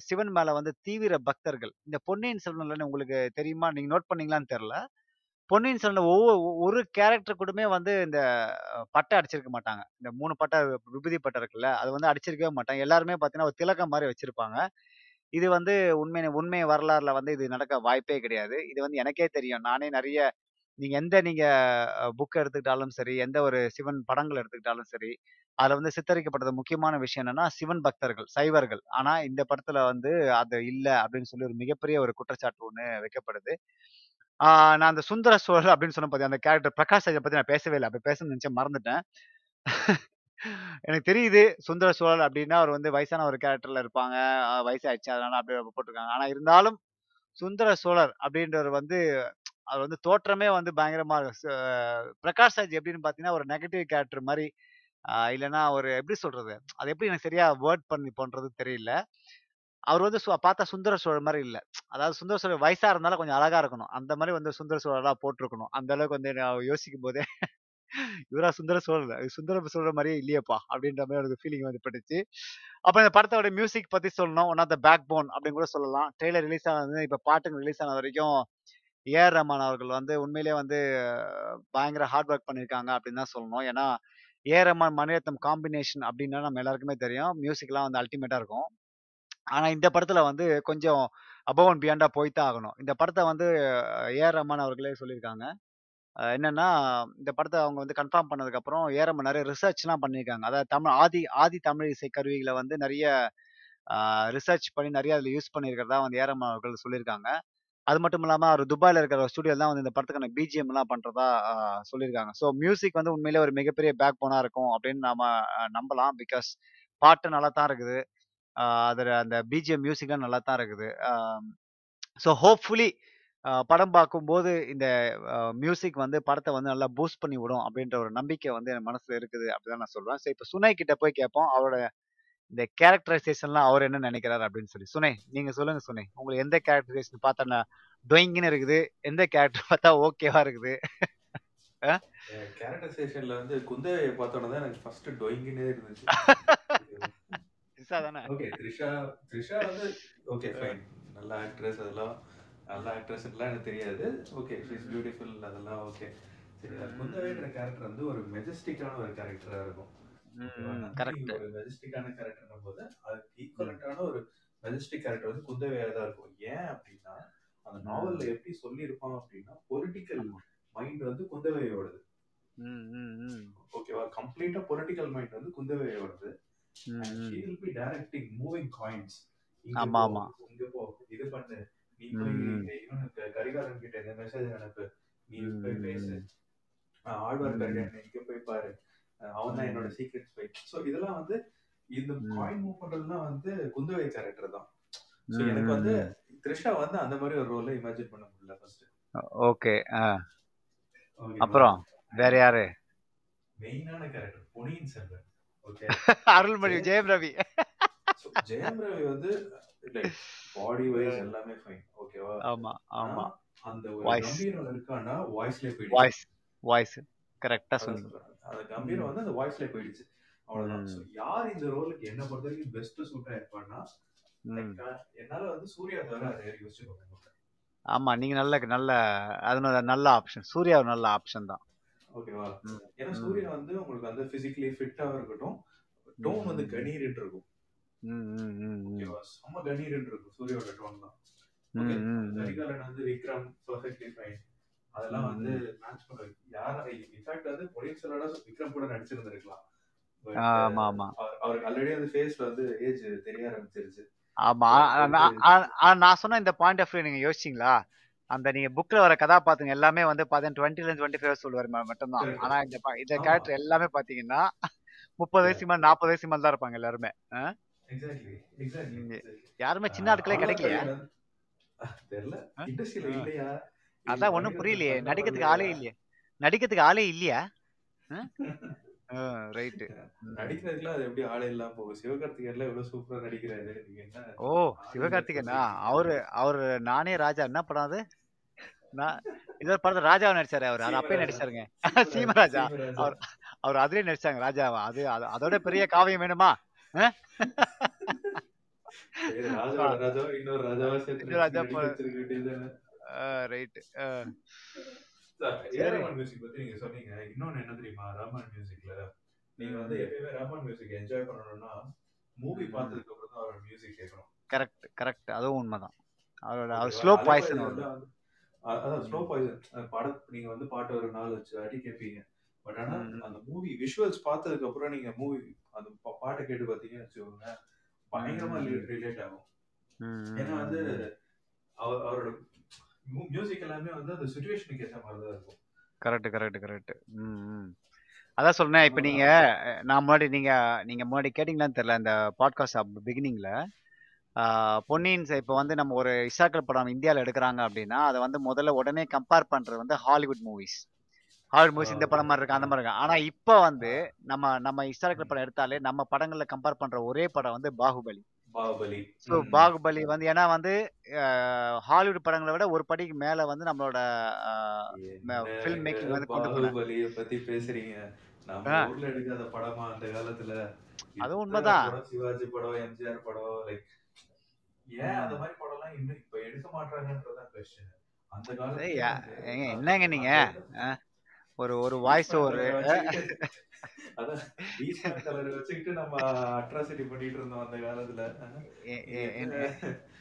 சிவன் மேல வந்து தீவிர பக்தர்கள். இந்த பொன்னியின் செல்வன்லன்னு உங்களுக்கு தெரியுமா? நீங்க நோட் பண்ணீங்களான்னு தெரில பொன்னியின் செல்வன் ஒவ்வொரு ஒரு கேரக்டர் கூடமே வந்து இந்த பட்டை அடிச்சிருக்க மாட்டாங்க. இந்த மூணு பட்டை விபூதி பட்டை இருக்குல்ல, அது வந்து அடிச்சிருக்கவே மாட்டாங்க. எல்லாருமே பார்த்தீங்கன்னா, ஒரு திலகம் மாதிரி வச்சிருப்பாங்க. இது வந்து உண்மை உண்மை வரலாறுல வந்து இது நடக்க வாய்ப்பே கிடையாது. இது வந்து எனக்கே தெரியும். நானே நிறைய நீங்க எந்த நீங்க புக் எடுத்துக்கிட்டாலும் சரி, எந்த ஒரு சிவன் படங்கள் எடுத்துக்கிட்டாலும் சரி, அதுல வந்து சித்தரிக்கப்பட்டது முக்கியமான விஷயம் என்னன்னா, சிவன் பக்தர்கள், சைவர்கள். ஆனா இந்த படத்துல வந்து அது இல்ல அப்படின்னு சொல்லி ஒரு மிகப்பெரிய ஒரு குற்றச்சாட்டு ஒண்ணு வைக்கப்படுது. நான் அந்த சுந்தர சோழர் அப்படின்னு சொன்ன பாத்தியா, அந்த கேரக்டர் பிரகாஷ் ராஜ பத்தி நான் பேசவே இல்லை அப்ப பேசணும்னு நினைச்சேன் மறந்துட்டேன். எனக்கு தெரியுது. சுந்தர சோழர் அப்படின்னா அவர் வந்து வயசான ஒரு கேரக்டர்ல இருப்பாங்க. வயசாயிடுச்சு. அதனால அப்படி போட்டிருக்காங்க ஆனா இருந்தாலும், சுந்தர சோழர் அப்படின்றவர் வந்து அவர் வந்து தோற்றமே வந்து பயங்கரமா ச பிரகாஷ் ராஜ் எப்படின்னு பார்த்தீங்கன்னா, ஒரு நெகட்டிவ் கேரக்டர் மாதிரி இல்லைன்னா இல்லன்னா ஒரு எப்படி சொல்றது? அது எப்படி எனக்கு சரியா வேர்ட் பண்ணி பண்றது தெரியல. அவர் வந்து சு பார்த்தா சுந்தர சோழர் மாதிரி இல்ல. அதாவது சுந்தர சோழர் வயசா இருந்தாலும் கொஞ்சம் அழகா இருக்கணும். அந்த மாதிரி வந்து சுந்தர சோழரா போட்டிருக்கணும் அந்த அளவுக்கு வந்து யோசிக்கும் யோசிக்கும்போதே இவரா சுந்தர சோழன் சுந்தர சோழர் மாதிரியே இல்லையேப்பா! அப்படின்ற மாதிரி எனக்கு ஃபீலிங் வந்து பட்டுச்சு. அப்புறம் இந்த படத்தோட மியூசிக் பத்தி சொல்லணும். One of the backbone அப்படின்னு கூட சொல்லலாம். ட்ரெய்லர் ரிலீஸ் ஆனது இப்போ பாட்டுங்க ரிலீஸ் ஆன வரைக்கும் ஏ.ஆர். ரஹ்மான் அவர்கள் வந்து உண்மையிலேயே வந்து பயங்கர ஹார்ட் ஒர்க் பண்ணியிருக்காங்க அப்படின்னு தான் சொல்லணும். ஏன்னா, ஏ.ஆர். ரஹ்மான், மணிரத்னம் காம்பினேஷன் அப்படின்னா நம்ம எல்லாருக்குமே தெரியும். மியூசிக்லாம் வந்து அல்டிமேட்டாக இருக்கும். ஆனா இந்த படத்துல வந்து கொஞ்சம் அபோவ் அண்ட் பியாண்டா போய் தான் ஆகணும். இந்த படத்தை வந்து ஏ.ஆர். ரஹ்மான் அவர்களே சொல்லியிருக்காங்க. என்னன்னா, இந்த படத்தை அவங்க வந்து கன்ஃபார்ம் பண்ணதுக்கப்புறம் ஏ.ஆர். நிறைய ரிசர்ச்லாம் பண்ணியிருக்காங்க. அதாவது தமிழ் ஆதி ஆதி தமிழ் இசை கருவிகளை வந்து நிறைய ரிசர்ச் பண்ணி நிறைய அதில் யூஸ் பண்ணியிருக்கிறதா வந்து ஏ.ஆர். அவர்கள் சொல்லியிருக்காங்க. அது மட்டும் இல்லாமல் அவர் துபாயில் இருக்கிற ஸ்டுடியோ தான் வந்து இந்த படத்துக்கான பிஜிஎம்லாம் பண்ணுறதா சொல்லியிருக்காங்க. ஸோ மியூசிக் வந்து உண்மையிலே ஒரு மிகப்பெரிய பேக் போனாக இருக்கும் அப்படின்னு நாம நம்பலாம். பிகாஸ் பாட்டு நல்லா தான் இருக்குது. அதில் அந்த பிஜிஎம் மியூசிக்லாம் நல்லா தான் இருக்குது. ஸோ ஹோப்ஃபுல்லி படம் பார்க்கும்போது இந்த மியூசிக் வந்து படத்த வந்து நல்லா பூஸ்ட் பண்ணி விடும் அப்டின்ற ஒரு நம்பிக்கை வந்து என் மனசுல இருக்குது அப்டிதான் நான் சொல்வேன். ஸோ இப்ப சுனை கிட்ட போய் கேட்போம். அவரோட இந்த கேரக்டரைசேஷன்லாம் அவர் என்ன நெனைக்கிறாரு அப்டின்னு சொல்லி. சுனை, நீங்க சொல்லுங்க சுனை. உங்களுக்கு எந்த கேரக்டரைசேஷன் பார்த்தா ந டொயிங்ன்னு இருக்குது? எந்த கேரக்டர் பார்த்தா ஓகேவா இருக்குது? கேரக்டரைசேஷன்ல வந்து குந்தவைய பார்த்தோன தான் எனக்கு ஃபர்ஸ்ட் டொயிங்குன்னே இருந்துச்சு. த்ரிஷா தானே? ஓகே. த்ரிஷா த்ரிஷா வந்து ஓகே. ஃபைன். நல்ல ஆக்ட்ரஸ் அதெல்லாம். நல்ல ஆக்ட்ரஸ்ன்லாம் எனக்கு தெரியாது. ஓகே. ஷி இஸ் பியூட்டிஃபுல் அதெல்லாம் ஓகே. சரி குந்தவைன்ற. கேரக்டர் வந்து ஒரு மெஜஸ்டிக்கான ஒரு கேரக்டரா இருக்கும். ஒரு மெஜஸ்டிக்கான கேரக்டர்ன்னும்போது, அதுக்கு ம். ஈக்குவலன்ட்டான ஒரு மெஜஸ்டிக் கேரக்டர் வந்து குந்தவையா தான் இருக்கும் ஏன் அப்படின்னா அந்த. நாவல்ல எப்படி சொல்லியிருப்பான் அப்படின்னா பொலிட்டிக்கல். மைண்ட் வந்து குந்தவையோடது. ஓகேவா கம்ப்ளீட்டா பொலிட்டிக்கல் மைண்ட் வந்து குந்தவையோடது ம், and ம். she will be directing moving coins இங்க ஆமா, போ ஆமா. இங்க போ இது பண்ணு நீ போய். இவனுக்கு கரிகாலன் கிட்ட இந்த மெசேஜ் அனுப்பு. நீ போய் பேசு. ஆழ்வார்க்கடியான் இங்க போய் பாரு. அவன் தான். என்னோட சீக்ரெட் ஸ்பை ஸோ இதெல்லாம் வந்து இந்த. காயின் மூவ் பண்றதுலாம் வந்து குந்தவை கேரக்டர் தான். ஸோ ம், எனக்கு வந்து. த்ரிஷா வந்து அந்த மாதிரி ஒரு ரோலை இமேஜின் பண்ண முடியல ஃபர்ஸ்ட் ஓகே அப்புறம் வேற யாரு? மெயினான கேரக்டர் பொன்னியின் செல்வன். ஓகே அருள்மொழி ஜெயம் ரவி ஜெயம் ரவி வந்து லைக் பாடி வைஸ் எல்லாமே ஃபைன் ஓகேவா ஆமா ஆமா. அந்த கம்பீரம் இருக்கான்னா வாய்ஸ்லயே போயிடுச்சு. வாய்ஸ் வாய்ஸ் கரெக்டா சொல்றேன். அந்த கம்பீரம் வந்து அந்த வாய்ஸ்லயே போயிடுச்சு. அவ்வளவுதான். யார் இந்த ரோலுக்கு என்ன பொறுத்த வரைக்கும் பெஸ்ட் சூட்டா இருப்பான்னா என்னால வந்து சூர்யா தவிர அதை யோசிச்சு பார்க்க ஆமா நீங்க நல்ல நல்ல அது நல்ல ஆப்ஷன் சூர்யா ஒரு நல்ல ஆப்ஷன் தான். ஓகேவா ஏன்னா சூர்யா வந்து உங்களுக்கு வந்து பிசிக்கலி ஃபிட்டாக இருக்கட்டும். டோன் வந்து கணீர்னு இருக்கும். ஓகேவா செம்ம கணீர்னு இருக்கும். சூர்யாவோட டோன் தான் ஓகே ம், ம், ம். கரிகாலன் வந்து விக்ரம் பர்ஃபெக்ட்லி ஃபைன் அதெல்லாம் ம், வந்து ம். மேட்ச் பண்ண யார் இன்ஃபேக்ட் வந்து பொலியன் செல்வடா விக்ரம் கூட நடிச்சிருந்திருக்கலாம். ஆ, பட் ஆமா. ஆமா அவருக்கு ஆல்ரெடி அந்த ஃபேஸ்ல வந்து ஏஜ் தெரிய ஆரம்பிச்சிருச்சு. ஆமா ஸோ ஆ, போயிட்டு நான் சொன்ன இந்த பாயிண்ட் ஆஃப் வியூ நீங்க யோசிச்சீங்களா? அந்த நீங்க புக்ல வர கதாபாத்திரங்க எல்லாமே வந்து பாத்தீங்கன்னா டுவெண்ட்டில இருந்து டுவெண்ட்டி ஃபைவ் சொல்லுவாரு மட்டும்தான். ஆனா இந்த இந்த கேரக்டர் எல்லாமே பாத்தீங்கன்னா முப்பது வயசு மேல நாற்பது வயசு மேல தான் இருப்பாங்க எல்லாருமே. யாருமே சின்ன ஆட்களே கிடைக்கலையா? தெரியல? இண்டஸ்ட்ரியில. இல்லையா? அதான் ஒண்ணும் புரியலையே. நடிக்கிறதுக்கு ஆளே இல்லையா? நடிக்கிறதுக்கு ஆளே இல்லையா? ரைட்டு. நடிக்கிறதுக்குலாம் அது எப்படி ஆளே இல்லாம போகும் சிவகார்த்திகேயன்ல எவ்வளவு சூப்பரா நடிக்கிறாரு. நீங்க என்ன ஓ சிவகார்த்திகேயனா? அவரு அவரு நானே ராஜா. என்ன படம் அது? நான் இது ஒரு படத்துல ராஜாவை நடிச்சாரு அவர். அது அப்பயே நடிச்சாருங்க. சீமராஜா. அவர் அவர் அதுலயே நடிச்சாங்க ராஜாவா. அது- அதோட பெரிய காவியம் வேணுமா? இன்னொரு ராஜாவா சேர்த்து ராஜா நடிச்சு நடிக்க வச்சிருக்க வேண்டியதுதானே ரைட்டு ஏ சரி. ரஹ்மான் மியூசிக் பத்தி நீங்க சொன்னீங்க. இன்னொன்னு என்ன தெரியுமா? ரஹ்மான் மியூசிக்ல நீங்க வந்து எப்பயுமே ரஹ்மான் மியூசிக் என்ஜாய் பண்ணணும்னா மூவி பார்த்ததுக்கு அப்புறம் தான் அவர் மியூசிக் கேட்கணும். கரெக்ட் கரெக்ட் அதுவும் உண்மைதான். அவரோட ஸ்லோ பாய்சன் அதான் ஸ்லோ பாய்சன் படம் நீங்க வந்து பாட்டு ஒரு நாள் வச்சு அடி கேட்பீங்க பட் ஆனா அந்த மூவி விஷுவல்ஸ் பார்த்ததுக்கு அப்புறம் நீங்க மூவி அந்த பாட்டை கேட்டு பார்த்தீங்கன்னு வச்சுக்கோங்க பயங்கரமா ரிலேட் ஆகும். ஏன்னா வந்து அவர் அவரோட மியூசிக் எல்லாமே வந்து அந்த சுச்சுவேஷனுக்கு ஏற்ற மாதிரி தான் இருக்கும். கரெக்ட் கரெக்ட் கரெக்ட் அதான் சொன்னேன் இப்போ நீங்க நான் முன்னாடி நீங்க நீங்க முன்னாடி கேட்டிங்களான்னு தெரியல இந்த பாட்காஸ்ட் பிகினிங்ல பொன்னியின் இப்போ வந்து நம்ம ஒரு இசாக்கல் படம் இந்தியாவில் எடுக்கிறாங்க அப்படின்னா அதை வந்து முதல்ல உடனே கம்பேர் பண்றது வந்து ஹாலிவுட் மூவிஸ் மூவிஸ் இந்த படம் மாதிரி இருக்கு அந்த மாதிரி இருக்கு. ஆனா இப்போ வந்து நம்ம நம்ம இஸ்டாரிக்கல் படம் எடுத்தாலே நம்ம படங்கள்ல கம்பேர் பண்ற ஒரே படம் வந்து பாகுபலி. பாகுபலி. ஸோ பாகுபலி வந்து ஏன்னா வந்து ஹாலிவுட் படங்களை விட ஒரு படிக்கு மேல வந்து நம்மளோட ஃபில்ம் மேக்கிங் வந்து கொண்டு பாகுபலிய பத்தி பேசுறீங்க. நம்ம ஊர்ல எடுக்காத படமா அந்த காலத்துல? அது உண்மைதான். சிவாஜி படம் எம்ஜிஆர் படம் லைக் ஏன் அந்த மாதிரி படம் எல்லாம் இன்னும் இப்ப எடுக்க மாட்டாங்கன்றதான் கொஸ்டின் என்னங்க நீங்க? ஒரு ஒரு வாய்ஸ் ஒரு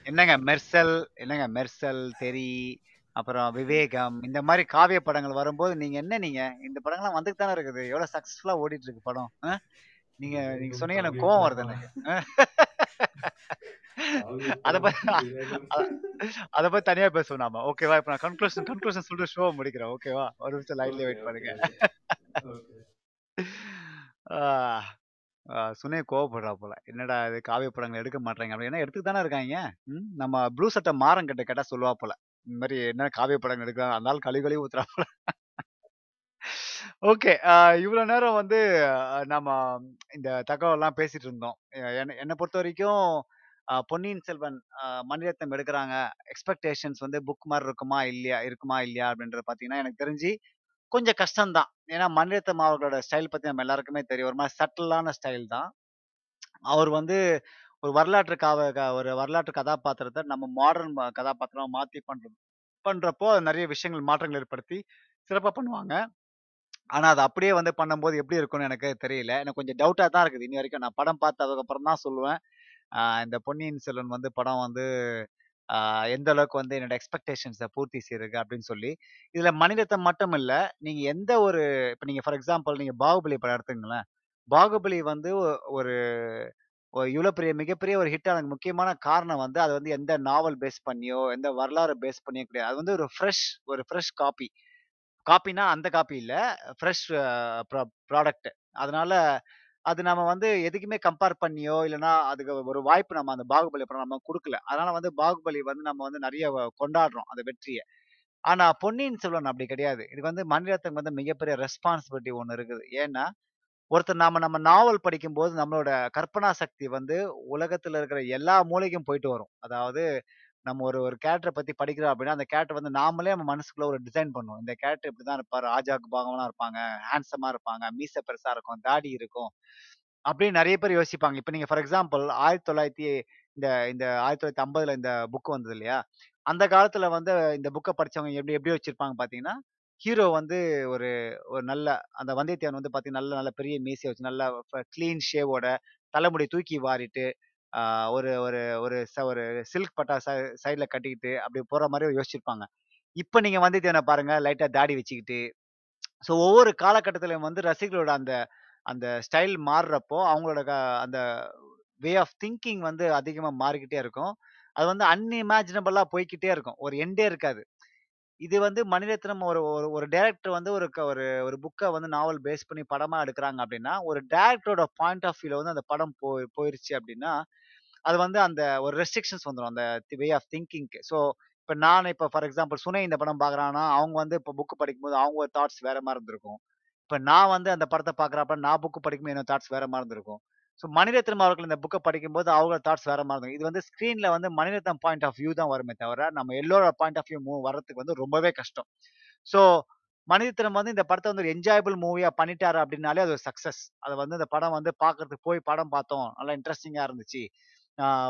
என்னங்க மெர்சல் என்னங்க மெர்சல் தெரி அப்புறம் விவேகம் இந்த மாதிரி காவிய படங்கள் வரும்போது நீங்க என்ன நீங்க? இந்த படங்கள்லாம் வந்துட்டு தானே இருக்குது. எவ்வளவு சக்சஸ்ஃபுல்லா ஓடிட்டு இருக்கு படம்? நீங்க நீங்க சொன்னீங்க எனக்கு கோவம் வருது எனக்கு அத பத்தி அத பத்தி தனியா பேசுவோம் நாம. ஓகேவா இப்ப நான் கன்க்ளூஷன் கன்க்ளூஷன் சொல்லிட்டு ஷோ முடிக்கிறேன். ஓகேவா ஒரு நிமிஷம் லைன்லயே ஓகே வெயிட் பண்ணுங்க. சுனே கோவப்படுறா போல. என்னடா இது காவிய படங்கள் எடுக்க மாட்டாங்க அப்படின்னா. எடுத்துட்டு தானே இருக்காங்க. நம்ம ப்ளூ சட்டை மாறம் கிட்ட கேட்டா சொல்லுவா போல. இந்த மாதிரி என்ன காவிய படங்கள் எடுக்கிறாங்க. அந்த ஆள் கழி கழுவி ஊத்துறா போல. ஓகே இவ்வளவு நேரம் வந்து நம்ம இந்த தகவல்லாம் பேசிட்டு இருந்தோம். என்ன பொறுத்த வரைக்கும் பொன்னியின் செல்வன் மணிரத்னம் எடுக்கிறாங்க. எக்ஸ்பெக்டேஷன்ஸ் வந்து புக் மாதிரி இருக்குமா இல்லையா இருக்குமா இல்லையா அப்படின்றது பார்த்தீங்கன்னா எனக்கு தெரிஞ்சு கொஞ்சம் கஷ்டம்தான். ஏன்னா மணிரத்னம் அவர்களோட ஸ்டைல் பற்றி நம்ம எல்லாருக்குமே தெரியும். ஒரு மாதிரி சட்டிலான ஸ்டைல் தான். அவர் வந்து ஒரு வரலாற்று காவ ஒரு வரலாற்று கதாபாத்திரத்தை நம்ம மாடர்ன் கதாபாத்திரமாக மாற்றி பண்ணுறோம் பண்ணுறப்போ நிறைய விஷயங்கள் மாற்றங்கள் ஏற்படுத்தி சிறப்பாக பண்ணுவாங்க. ஆனால் அது அப்படியே வந்து பண்ணும்போது எப்படி இருக்கும்னு எனக்கு தெரியல. எனக்கு கொஞ்சம் டவுட்டாக தான் இருக்குது. இனி வரைக்கும் நான் படம் பார்த்ததுக்கப்புறம் தான் சொல்லுவேன். இந்த பொன்னியின் செல்வன் வந்து படம் வந்து எந்த அளவுக்கு வந்து என்னோட எக்ஸ்பெக்டேஷன்ஸை பூர்த்தி செய்யுது அப்படின்னு சொல்லி. இதுல மனிதத்தை மட்டும் இல்ல. நீங்க எந்த ஒரு இப்ப நீங்க ஃபார் எக்ஸாம்பிள் நீங்க பாகுபலி படம் எடுத்துங்களேன் பாகுபலி வந்து ஒ- ஒரு ஒரு பெரிய மிகப்பெரிய ஒரு ஹிட் ஆனதுக்கு முக்கியமான காரணம் வந்து, அது வந்து எந்த நாவல் பேஸ் பண்ணியோ, எந்த வரலாறு பேஸ் பண்ணியோ கிடையாது. அது வந்து ஒரு ஃப்ரெஷ் ஒரு ஃப்ரெஷ் காப்பி. காப்பின்னா அந்த காப்பி இல்ல. ஃப்ரெஷ் ப்ரா ப்ராடக்ட். அதனால அது நம்ம வந்து எதுக்குமே கம்பேர் பண்ணியோ, இல்லைன்னா அதுக்கு ஒரு வாய்ப்பு நம்ம அந்த பாகுபலி படம் நம்ம கொடுக்கல அதனால வந்து பாகுபலி வந்து நம்ம வந்து நிறைய வ கொண்டாடுறோம் அந்த வெற்றியை ஆனா பொன்னியின் செல்வன் அப்படி கிடையாது. இது வந்து மனிதத்துக்கு வந்து மிகப்பெரிய ரெஸ்பான்சிபிலிட்டி ஒன்று இருக்குது. ஏன்னா, ஒருத்தர் நாம நம்ம நாவல் படிக்கும்போது நம்மளோட கற்பனா சக்தி வந்து உலகத்துல இருக்கிற எல்லா மூலைக்கும் போயிட்டு வரும். அதாவது நம்ம ஒரு ஒரு கேரக்டரை பத்தி படிக்கிறோம் அப்படின்னா, அந்த கேரக்டர் வந்து நாமளே நம்ம மனசுக்குள்ள ஒரு டிசைன் பண்ணுவோம். இந்த கேரக்டர் இப்படிதான் இருப்பாரு. ராஜாக்கு பாகவனா இருப்பாங்க. ஹேண்ட்ஸமா இருப்பாங்க. மீசை பெருசா இருக்கும். தாடி இருக்கும். அப்படின்னு நிறைய பேர் யோசிப்பாங்க. இப்ப நீங்க ஃபார் எக்ஸாம்பிள் 1900 இந்த இந்த 1950ல இந்த புக் வந்தது இல்லையா? அந்த காலத்துல வந்து இந்த புக்கை படிச்சவங்க எப்படி எப்படி வச்சிருப்பாங்க பார்த்தீங்கன்னா, ஹீரோ வந்து ஒரு ஒரு நல்ல அந்த வந்தியத்தேவன் வந்து பார்த்தீங்கன்னா, நல்ல நல்ல பெரிய மீசைய வச்சு நல்லா கிளீன் ஷேவோட தலைமுடி தூக்கி வாரிட்டு, ஒரு ஒரு ஒரு ச ஒரு சில்க் பட்டா ச சைடில் கட்டிக்கிட்டு அப்படி போகிற மாதிரி யோசிச்சிருப்பாங்க. இப்போ நீங்கள் வந்தியத்தேவன பாருங்கள் லைட்டாக தாடி வச்சுக்கிட்டு ஸோ ஒவ்வொரு காலகட்டத்திலையும் வந்து ரசிகர்களோட அந்த அந்த ஸ்டைல் மாறுறப்போ, அவங்களோட க அந்த வே ஆஃப் திங்கிங் வந்து அதிகமாக மாறிக்கிட்டே இருக்கும். அது வந்து அன்இமேஜினபிளாக போய்க்கிட்டே இருக்கும். ஒரு எண்டே இருக்காது. இது வந்து மணிரத்னம் ஒரு ஒரு ஒரு டேரக்டர் வந்து ஒரு க ஒரு ஒரு புக்கை வந்து நாவல் பேஸ் பண்ணி படமா எடுக்கிறாங்க அப்படின்னா ஒரு டேரக்டரோட பாயிண்ட் ஆஃப் வியூல வந்து அந்த படம் போய் போயிருச்சு அப்படின்னா அது வந்து அந்த ஒரு ரெஸ்ட்ரிக்ஷன்ஸ் வந்துடும் அந்த வே ஆஃப் திங்கிங்க்கு. ஸோ, இப்போ நான் இப்போ ஃபார் எக்ஸாம்பிள் சுனை இந்த படம் பார்க்குறான்னா, அவங்க வந்து இப்போ புக் படிக்கும்போது அவங்க தாட்ஸ் வேற மாதிரி இருந்திருக்கும். இப்போ நான் வந்து அந்த படத்தை பார்க்குறப்ப நான் புக்கு படிக்கும்போது என்னோட தாட்ஸ் வேற மாதிரி இருந்திருக்கும். ஸோ மணிரத்னம் அவர்கள் இந்த புக்கை படிக்கும்போது அவங்க தாட்ஸ் வேற மாதிரி இருக்கும். இது வந்து ஸ்க்ரீன்ல வந்து மணிரத்னம் பாயிண்ட் ஆஃப் வியூ தான் வருமே தவிர, நம்ம எல்லோரோட பாயிண்ட் ஆஃப் வியூ மூவ் வர்றதுக்கு வந்து ரொம்பவே கஷ்டம். ஸோ மணிரத்னம் வந்து இந்த படத்தை வந்து ஒரு என்ஜாயபிள் மூவியா பண்ணிட்டாரு அப்படின்னாலே அது ஒரு சக்சஸ். அது வந்து இந்த படம் வந்து பார்க்கறதுக்கு போய் படம் பார்த்தோம். நல்லா இன்ட்ரெஸ்டிங்காக இருந்துச்சு.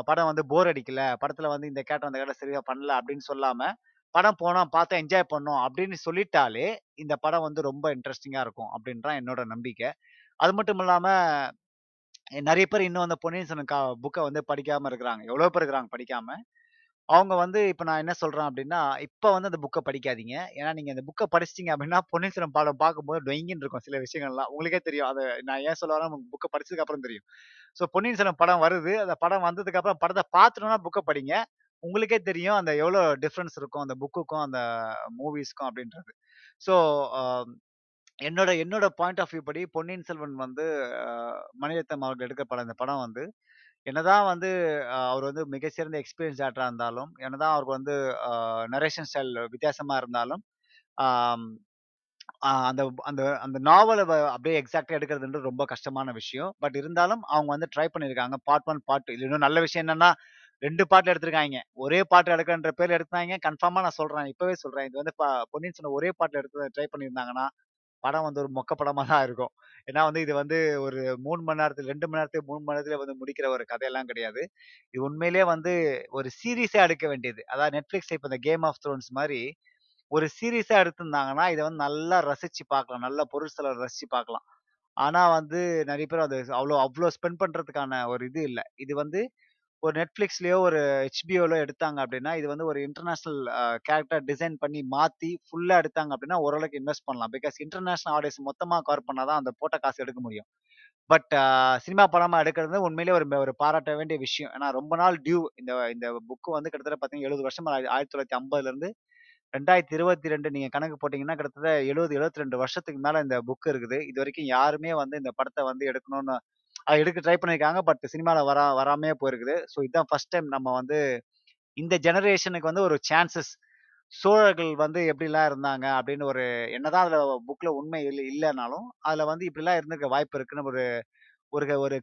படம் வந்து போர் அடிக்கல. படத்துல வந்து இந்த கேட்ட அந்த கேட்ட சரியா பண்ணல அப்படின்னு சொல்லாம, படம் போனோம், பார்த்தா என்ஜாய் பண்ணோம் அப்படின்னு சொல்லிட்டாலே, இந்த படம் வந்து ரொம்ப இன்ட்ரெஸ்டிங்காக இருக்கும் அப்படின்றான் என்னோட நம்பிக்கை. அது மட்டும் இல்லாம நிறைய பேர் இன்னும் அந்த பொன்னியின் செல்வன் புக்கை வந்து படிக்காம இருக்கிறாங்க. எவ்வளோ பேர் இருக்கிறாங்க படிக்காம. அவங்க வந்து இப்போ நான் என்ன சொல்றேன் அப்படின்னா இப்போ வந்து அந்த புக்கை படிக்காதீங்க. ஏன்னா நீங்க அந்த புக்கை படிச்சிட்டீங்க அப்படின்னா பொன்னியின் செல்வன் படம் பார்க்கும்போது டொயிங்கின்னு இருக்கும் சில விஷயங்கள்லாம். உங்களுக்கே தெரியும். அதை நான் ஏன் சொல்ல வரேன்னா, புக்கை படிச்சதுக்கு அப்புறம் தெரியும். ஸோ பொன்னியின் செல்வன் படம் வருது. அந்த படம் வந்ததுக்கு அப்புறம் படத்த பார்த்துட்டோம்னா புக்கை படிங்க. உங்களுக்கே தெரியும் அந்த எவ்வளோ டிஃப்ரென்ஸ் இருக்கும் அந்த புக்குக்கும், அந்த மூவிஸ்க்கும் அப்படின்றது ஸோ என்னோட என்னோட பாயிண்ட் ஆஃப் வியூ படி பொன்னியின் செல்வன் வந்து அ மணிரத்னம் அவர்கள் எடுக்க படம் இந்த படம் வந்து என்னதான் வந்து அவர் வந்து மிக சிறந்த எக்ஸ்பீரியன்ஸ் ஆக்டராக இருந்தாலும், என்னதான் அவருக்கு வந்து நரேஷன் ஸ்டைல் வித்தியாசமாக இருந்தாலும், அந்த அந்த அந்த நாவலை அப்படியே எக்ஸாக்டாக எடுக்கிறதுன்றது ரொம்ப கஷ்டமான விஷயம். பட் இருந்தாலும் அவங்க வந்து ட்ரை பண்ணியிருக்காங்க. பார்ட் ஒன் பார்ட் 2 இன்னும் நல்ல விஷயம் என்னன்னா, ரெண்டு பாட்டில் எடுத்திருக்காங்க. ஒரே பாட்டு எடுக்கன்ற பேர் எடுத்தாங்க. கன்ஃபார்மாக நான் சொல்கிறேன் இப்போவே சொல்கிறேன் இது வந்து பொன்னியின் செல்வன் ஒரே பாட்டில் எடுத்து ட்ரை பண்ணியிருந்தாங்கன்னா, படம் வந்து ஒரு மொக்க படமாக தான் இருக்கும். ஏன்னா வந்து இது வந்து ஒரு மூணு மணி நேரத்துல ரெண்டு மணி நேரத்துல மூணு மணி நேரத்துல வந்து முடிக்கிற ஒரு கதையெல்லாம் கிடையாது. இது உண்மையிலேயே வந்து ஒரு சீரிஸா எடுக்க வேண்டியது. அதாவது நெட்ஃப்ளிக்ஸ் இப்போ இந்த கேம் ஆஃப் த்ரோன்ஸ் மாதிரி ஒரு சீரிஸா எடுத்திருந்தாங்கன்னா, இதை வந்து நல்லா ரசிச்சு பார்க்கலாம். நல்ல பொருள் செலவு ரசிச்சு பார்க்கலாம். ஆனா வந்து நிறைய பேர் அது அவ்வளோ அவ்வளோ ஸ்பெண்ட் பண்றதுக்கான ஒரு இது இல்லை இது வந்து ஒரு நெட்ஃப்ளிக்ஸ்லயோ ஒரு ஹெச்பிஓலோ எடுத்தாங்க அப்படின்னா இது வந்து ஒரு இன்டர்நேஷனல் கேரக்டர் டிசைன் பண்ணி மாத்தி ஃபுல்லா எடுத்தாங்க அப்படின்னா ஓரளவுக்கு இன்வெஸ்ட் பண்ணலாம். பிகாஸ் இன்டர்நேஷனல் ஆடியன்ஸ் மொத்தமா கவர் பண்ணால் தான் அந்த போட்ட காசு எடுக்க முடியும். பட் சினிமா படமா எடுக்கிறது உண்மையிலேயே ஒரு ஒரு பாராட்ட வேண்டிய விஷயம். ஏன்னா ரொம்ப நாள் டியூ இந்த இந்த புக்கு வந்து கிட்டத்தட்ட பார்த்தீங்கன்னா 70 வருஷமா 1950லருந்து 2022 நீங்க கணக்கு போட்டீங்கன்னா, கிட்டத்தட்ட 70, 72 வருஷத்துக்கு மேல இந்த புக் இருக்குது. இது வரைக்கும் யாருமே வந்து இந்த படத்தை வந்து எடுக்கணும்னு அது எடுக்க ட்ரை பண்ணியிருக்காங்க. பட் சினிமாவில் வரா வராமே போயிருக்குது. ஸோ இதுதான் ஃபர்ஸ்ட் டைம் நம்ம வந்து இந்த ஜெனரேஷனுக்கு வந்து ஒரு சான்சஸ் சோழர்கள் வந்து எப்படிலாம் இருந்தாங்க அப்படின்னு ஒரு என்னதான் அதில் புக்கில் உண்மை இல்லை இல்லைனாலும் அதில் வந்து இப்படிலாம் இருந்திருக்க வாய்ப்பு இருக்குன்னு ஒரு ஒரு ஒரு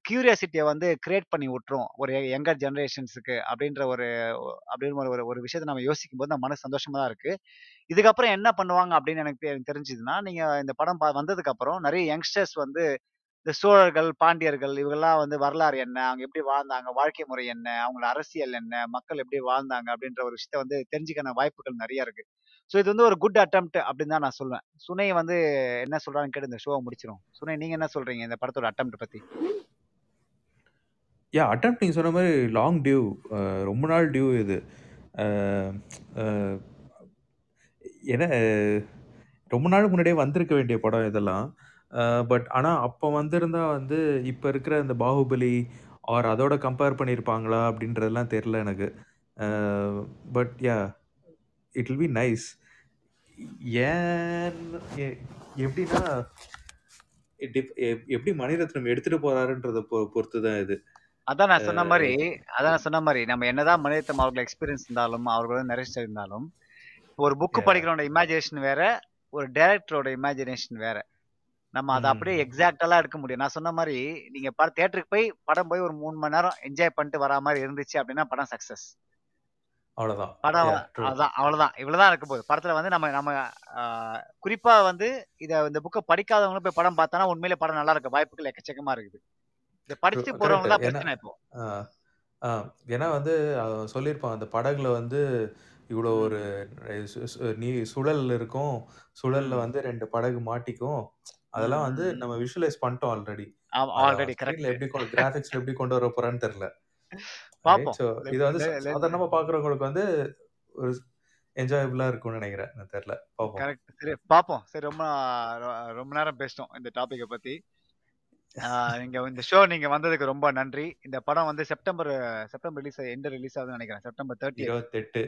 வந்து கிரியேட் பண்ணி விட்டுரும். ஒரு யங்கர் ஜென்ரேஷன்ஸுக்கு அப்படின்ற ஒரு அப்படின்னு ஒரு ஒரு விஷயத்தை விஷயத்த நம்ம யோசிக்கும்போது நம்ம மனசு சந்தோஷமா தான் இருக்கு. இதுக்கப்புறம் என்ன பண்ணுவாங்க அப்படின்னு எனக்கு எனக்கு தெரிஞ்சதுன்னா, நீங்க இந்த படம் ப வந்ததுக்கு அப்புறம் நிறைய யங்ஸ்டர்ஸ் வந்து இந்த சோழர்கள், பாண்டியர்கள் இவங்கெல்லாம் வந்து வரலாறு என்ன? அவங்க எப்படி வாழ்ந்தாங்க? வாழ்க்கை முறை என்ன? அவங்களோட அரசியல் என்ன? மக்கள் எப்படி வாழ்ந்தாங்க? அப்படின்ற ஒரு விஷயத்த வந்து தெரிஞ்சுக்கான வாய்ப்புகள் நிறைய இருக்கு. ஸோ இது வந்து ஒரு குட் அட்டம் அப்படின்னு தான் நான் சொல்லுவேன். சுனை வந்து என்ன சொல்றான்னு கேட்டு இந்த ஷோவ முடிச்சிடும் சுனை நீங்க என்ன சொல்றீங்க இந்த படத்தோட அட்டம் பத்தி? யா அட்டம் நீங்க சொன்ன மாதிரி லாங் டியூ. ரொம்ப நாள் டியூ இது. ஏன்னா ரொம்ப நாளுக்கு முன்னாடியே வந்திருக்க வேண்டிய படம் இதெல்லாம். பட் ஆனா அப்ப வந்திருந்தா வந்து இப்ப இருக்கிற இந்த பாகுபலி ஆர் அதோட கம்பேர் பண்ணியிருப்பாங்களா அப்படின்றதெல்லாம் தெரியல எனக்கு. But yeah it will be nice. ஏன் எ எப்படின்னா எப் எப்படி மணிரத்னம் எடுத்துட்டு போறாருன்றத பொ பொறுத்து தான் இது. அதான் நான் சொன்ன அ அதான் நான் சொன்ன மாரி, நம்ம என்னதான் மணிரத்னம் அவர்கள் எக்ஸ்பீரியன்ஸ் இருந்தாலும், அவர்கள் வந்து நரேஷ் இருந்தாலும், ஒரு புக். படிக்கிறவனோட இமேஜினேஷன் வேற, ஒரு டைரக்டரோட இமேஜினேஷன் வேற. நம்ம அத அப்படியே ம். எக்ஸாக்ட்டாலாம் எடுக்க முடியும். நான் சொன்ன மாரி, நீங்க ப தியேட்டருக்கு போய் படம் போய் ஒரு 3 மணி நேரம் என்ஜாய் பண்ணிட்டு வரா மாரி இருந்துச்சு அப்படின்னா படம் சக்சஸ். அவ்வளோதான். படம். அதான் அவ்வளோதான். இவ்வளோதான் இருக்க போகுது. படத்துல வந்து நம்ம நம்ம குறிப்பா வந்து இத இந்த புக்க படிக்காதவங்களும் போய் படம் பார்த்தானா, உண்மையிலே படம் நல்லா இருக்க வாய்ப்புகள் எக்கச்சக்கமா இருக்குது. இத படிச்சுட்டு. போறவங்க தான் பிரச்சனை இப்போ. ஏன்னா வந்து சொல்லியிருப்பான் அந்த படகுல வந்து இவ்வளோ ஒரு நீ சுழல் இருக்கும். சுழல்ல. வந்து 2 படகு மாட்டிக்கும். அதெல்லாம் வந்து. நம்ம விஷுவலைஸ் பண்ணிட்டோம் ஆல்ரெடி. ஆல்ரெடி அவன் ஸ்க்ரீன்ல கரெக்ட். எப்படி கொண்டு கிராபிக்ஸ்ல எப்படி கொண்டு வர போறான்னு தெரியல. இது வந்து சாதாரணமா பார்க்குறவங்களுக்கு வந்து ஒரு என்ஜாயபிளா இருக்கும்னு நெனைக்கிறேன். எனக்கு தெரியல. பார்ப்போம். கரெக்ட். சரி பார்ப்போம். சரி ரொம்ப ரொம்ப நேரம் பேசிட்டோம் இந்த டாபிக்க பத்தி. நீங்க இந்த ஷோ நீங்க வந்ததுக்கு ரொம்ப நன்றி. இந்த படம் வந்து September September release end release ஆகுதுன்னு நெனைக்கிறேன். செப்டம்பர் 30த். 28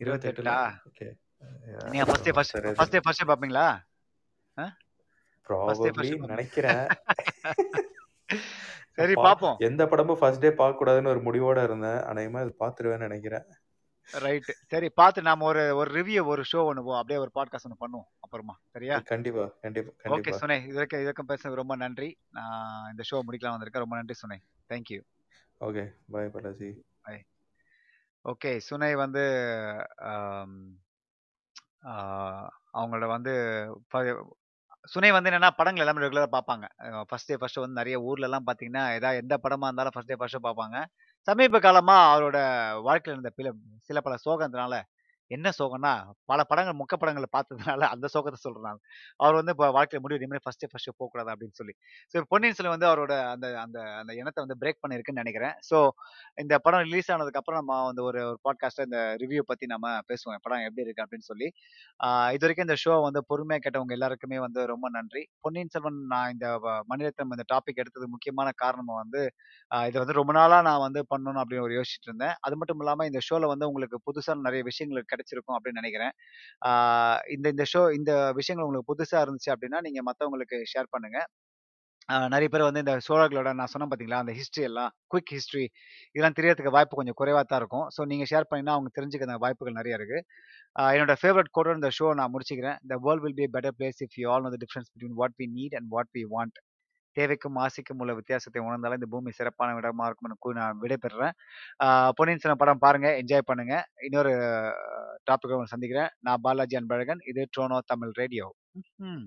28ல 28ஆ? ஓகே. நீங்க first day first first day first show பார்ப்பீங்க. நெனைக்கிறேன். சரி பா பார்ப்போம். எந்த படமும் ஃபர்ஸ்ட் டே பார்க்கக்கூடாதுன்னு ஒரு முடிவோட இருந்தேன். அநேகமா இது பார்த்துருவேன்னு நெனைக்கிறேன். ரைட். சரி பார்த்து நாம ஒரு ஒரு ரிவ்யூ ஒரு ஷோ ஒண்ணு அப்படியே ஒரு பாட்காஸ்ட் ஒண்ணு பண்ணுவோம் அப்புறமா. சரியா? கண்டிப்பா, கண்டிப்பா, ஓகே. சுனை. இதுவரைக்கும் இதுவரைக்கும் பேசுனதுக்கு ரொம்ப நன்றி. நான் இந்த ஷோ முடிக்கலாம் வந்திருக்கேன். ரொம்ப நன்றி Sunai. Thank you. Okay. Bye Balaji. Bye. Okay. Sunai வந்து அம் ஆ அவங்களோட வந்து சுனை வந்து என்னன்னா படங்கள் எல்லாமே ரெகுலராக பார்ப்பாங்க. ஃபர்ஸ்ட் டே ஃபர்ஸ்ட் வந்து வந்து ஊர்ல ஊர்லலாம் பார்த்தீங்கன்னா, ஏதாவது எந்த படமா இருந்தாலும் ஃபர்ஸ்ட் டே ஃபர்ஸ்ட் பார்ப்பாங்க. சமீப காலமா அவரோட வாழ்க்கையில் இருந்த பில சில பல சோகத்தினால என்ன சோகம்னா, பல படங்கள் முக்க படங்களை பார்த்ததுனால அந்த சோகத்தை சொல்றாங்க அவர் வந்து இப்போ வாழ்க்கையில முடிவு இனிமேல் ஃபர்ஸ்ட் ஃபர்ஸ்ட் போகக்கூடாது அப்படின்னு சொல்லி. ஸோ பொன்னியின் செல்வன் வந்து அவரோட அந்த அந்த அந்த இனத்தை வந்து பிரேக் பண்ணியிருக்குன்னு நினைக்கிறேன் ஸோ இந்த படம் ரிலீஸ் ஆனதுக்கு அப்புறம் நம்ம வந்து ஒரு ஒரு பாட்காஸ்ட்ல இந்த ரிவ்யூ பத்தி நம்ம பேசுவோம். படம் எப்படி இருக்கு அப்படின்னு சொல்லி. இது வரைக்கும் இந்த ஷோ வந்து பொறுமையாக கேட்டவங்க எல்லாருக்குமே வந்து ரொம்ப நன்றி. பொன்னியின் செல்வன் நான் இந்த மணிரத்னம் இந்த டாபிக் எடுத்தது முக்கியமான காரணம் வந்து, இதை வந்து ரொம்ப நாளா நான் வந்து பண்ணணும் அப்படின்னு ஒரு யோசிச்சுட்டு இருந்தேன். அது மட்டும் இல்லாமல் இந்த ஷோல வந்து உங்களுக்கு புதுசாக நிறைய விஷயங்கள் கிடைச்சிருக்கும் அப்படின்னு நினைக்கிறேன் இந்த இந்த ஷோ இந்த விஷயங்கள் உங்களுக்கு புதுசா இருந்துச்சு அப்படின்னா, நீங்க மத்தவங்களுக்கு ஷேர் பண்ணுங்க. நிறைய பேர் வந்து இந்த சோழர்களோட நான் சொன்னேன் பார்த்தீங்களா, அந்த ஹிஸ்ட்ரி எல்லாம் குயிக் ஹிஸ்ட்ரி இதெல்லாம் தெரியறதுக்கு வாய்ப்பு கொஞ்சம் குறைவா தான் இருக்கும். ஸோ நீங்க ஷேர் பண்ணீங்கன்னா, அவங்க தெரிஞ்சுக்க வாய்ப்புகள் நிறைய இருக்கு. என்னோட ஃபேவரட் கோட்டோட இந்த ஷோ நான் முடிச்சுக்கிறேன். "The world will be better place if you all know the difference between what we need and what we want." தேவைக்கும், ஆசைக்கும் உள்ள வித்தியாசத்தை உணர்ந்தாலும் இந்த பூமி சிறப்பான இடமா இருக்கும்னு கூறி நான் விடைபெறுறேன். பொன்னியின் செல்வன் படம் பாருங்க, என்ஜாய் பண்ணுங்க. இன்னொரு டாபிக் சந்திக்கிறேன். நான் பாலாஜி அன்பழகன். இது ட்ரோனோ தமிழ் ரேடியோ. ம்ஹ்ம்.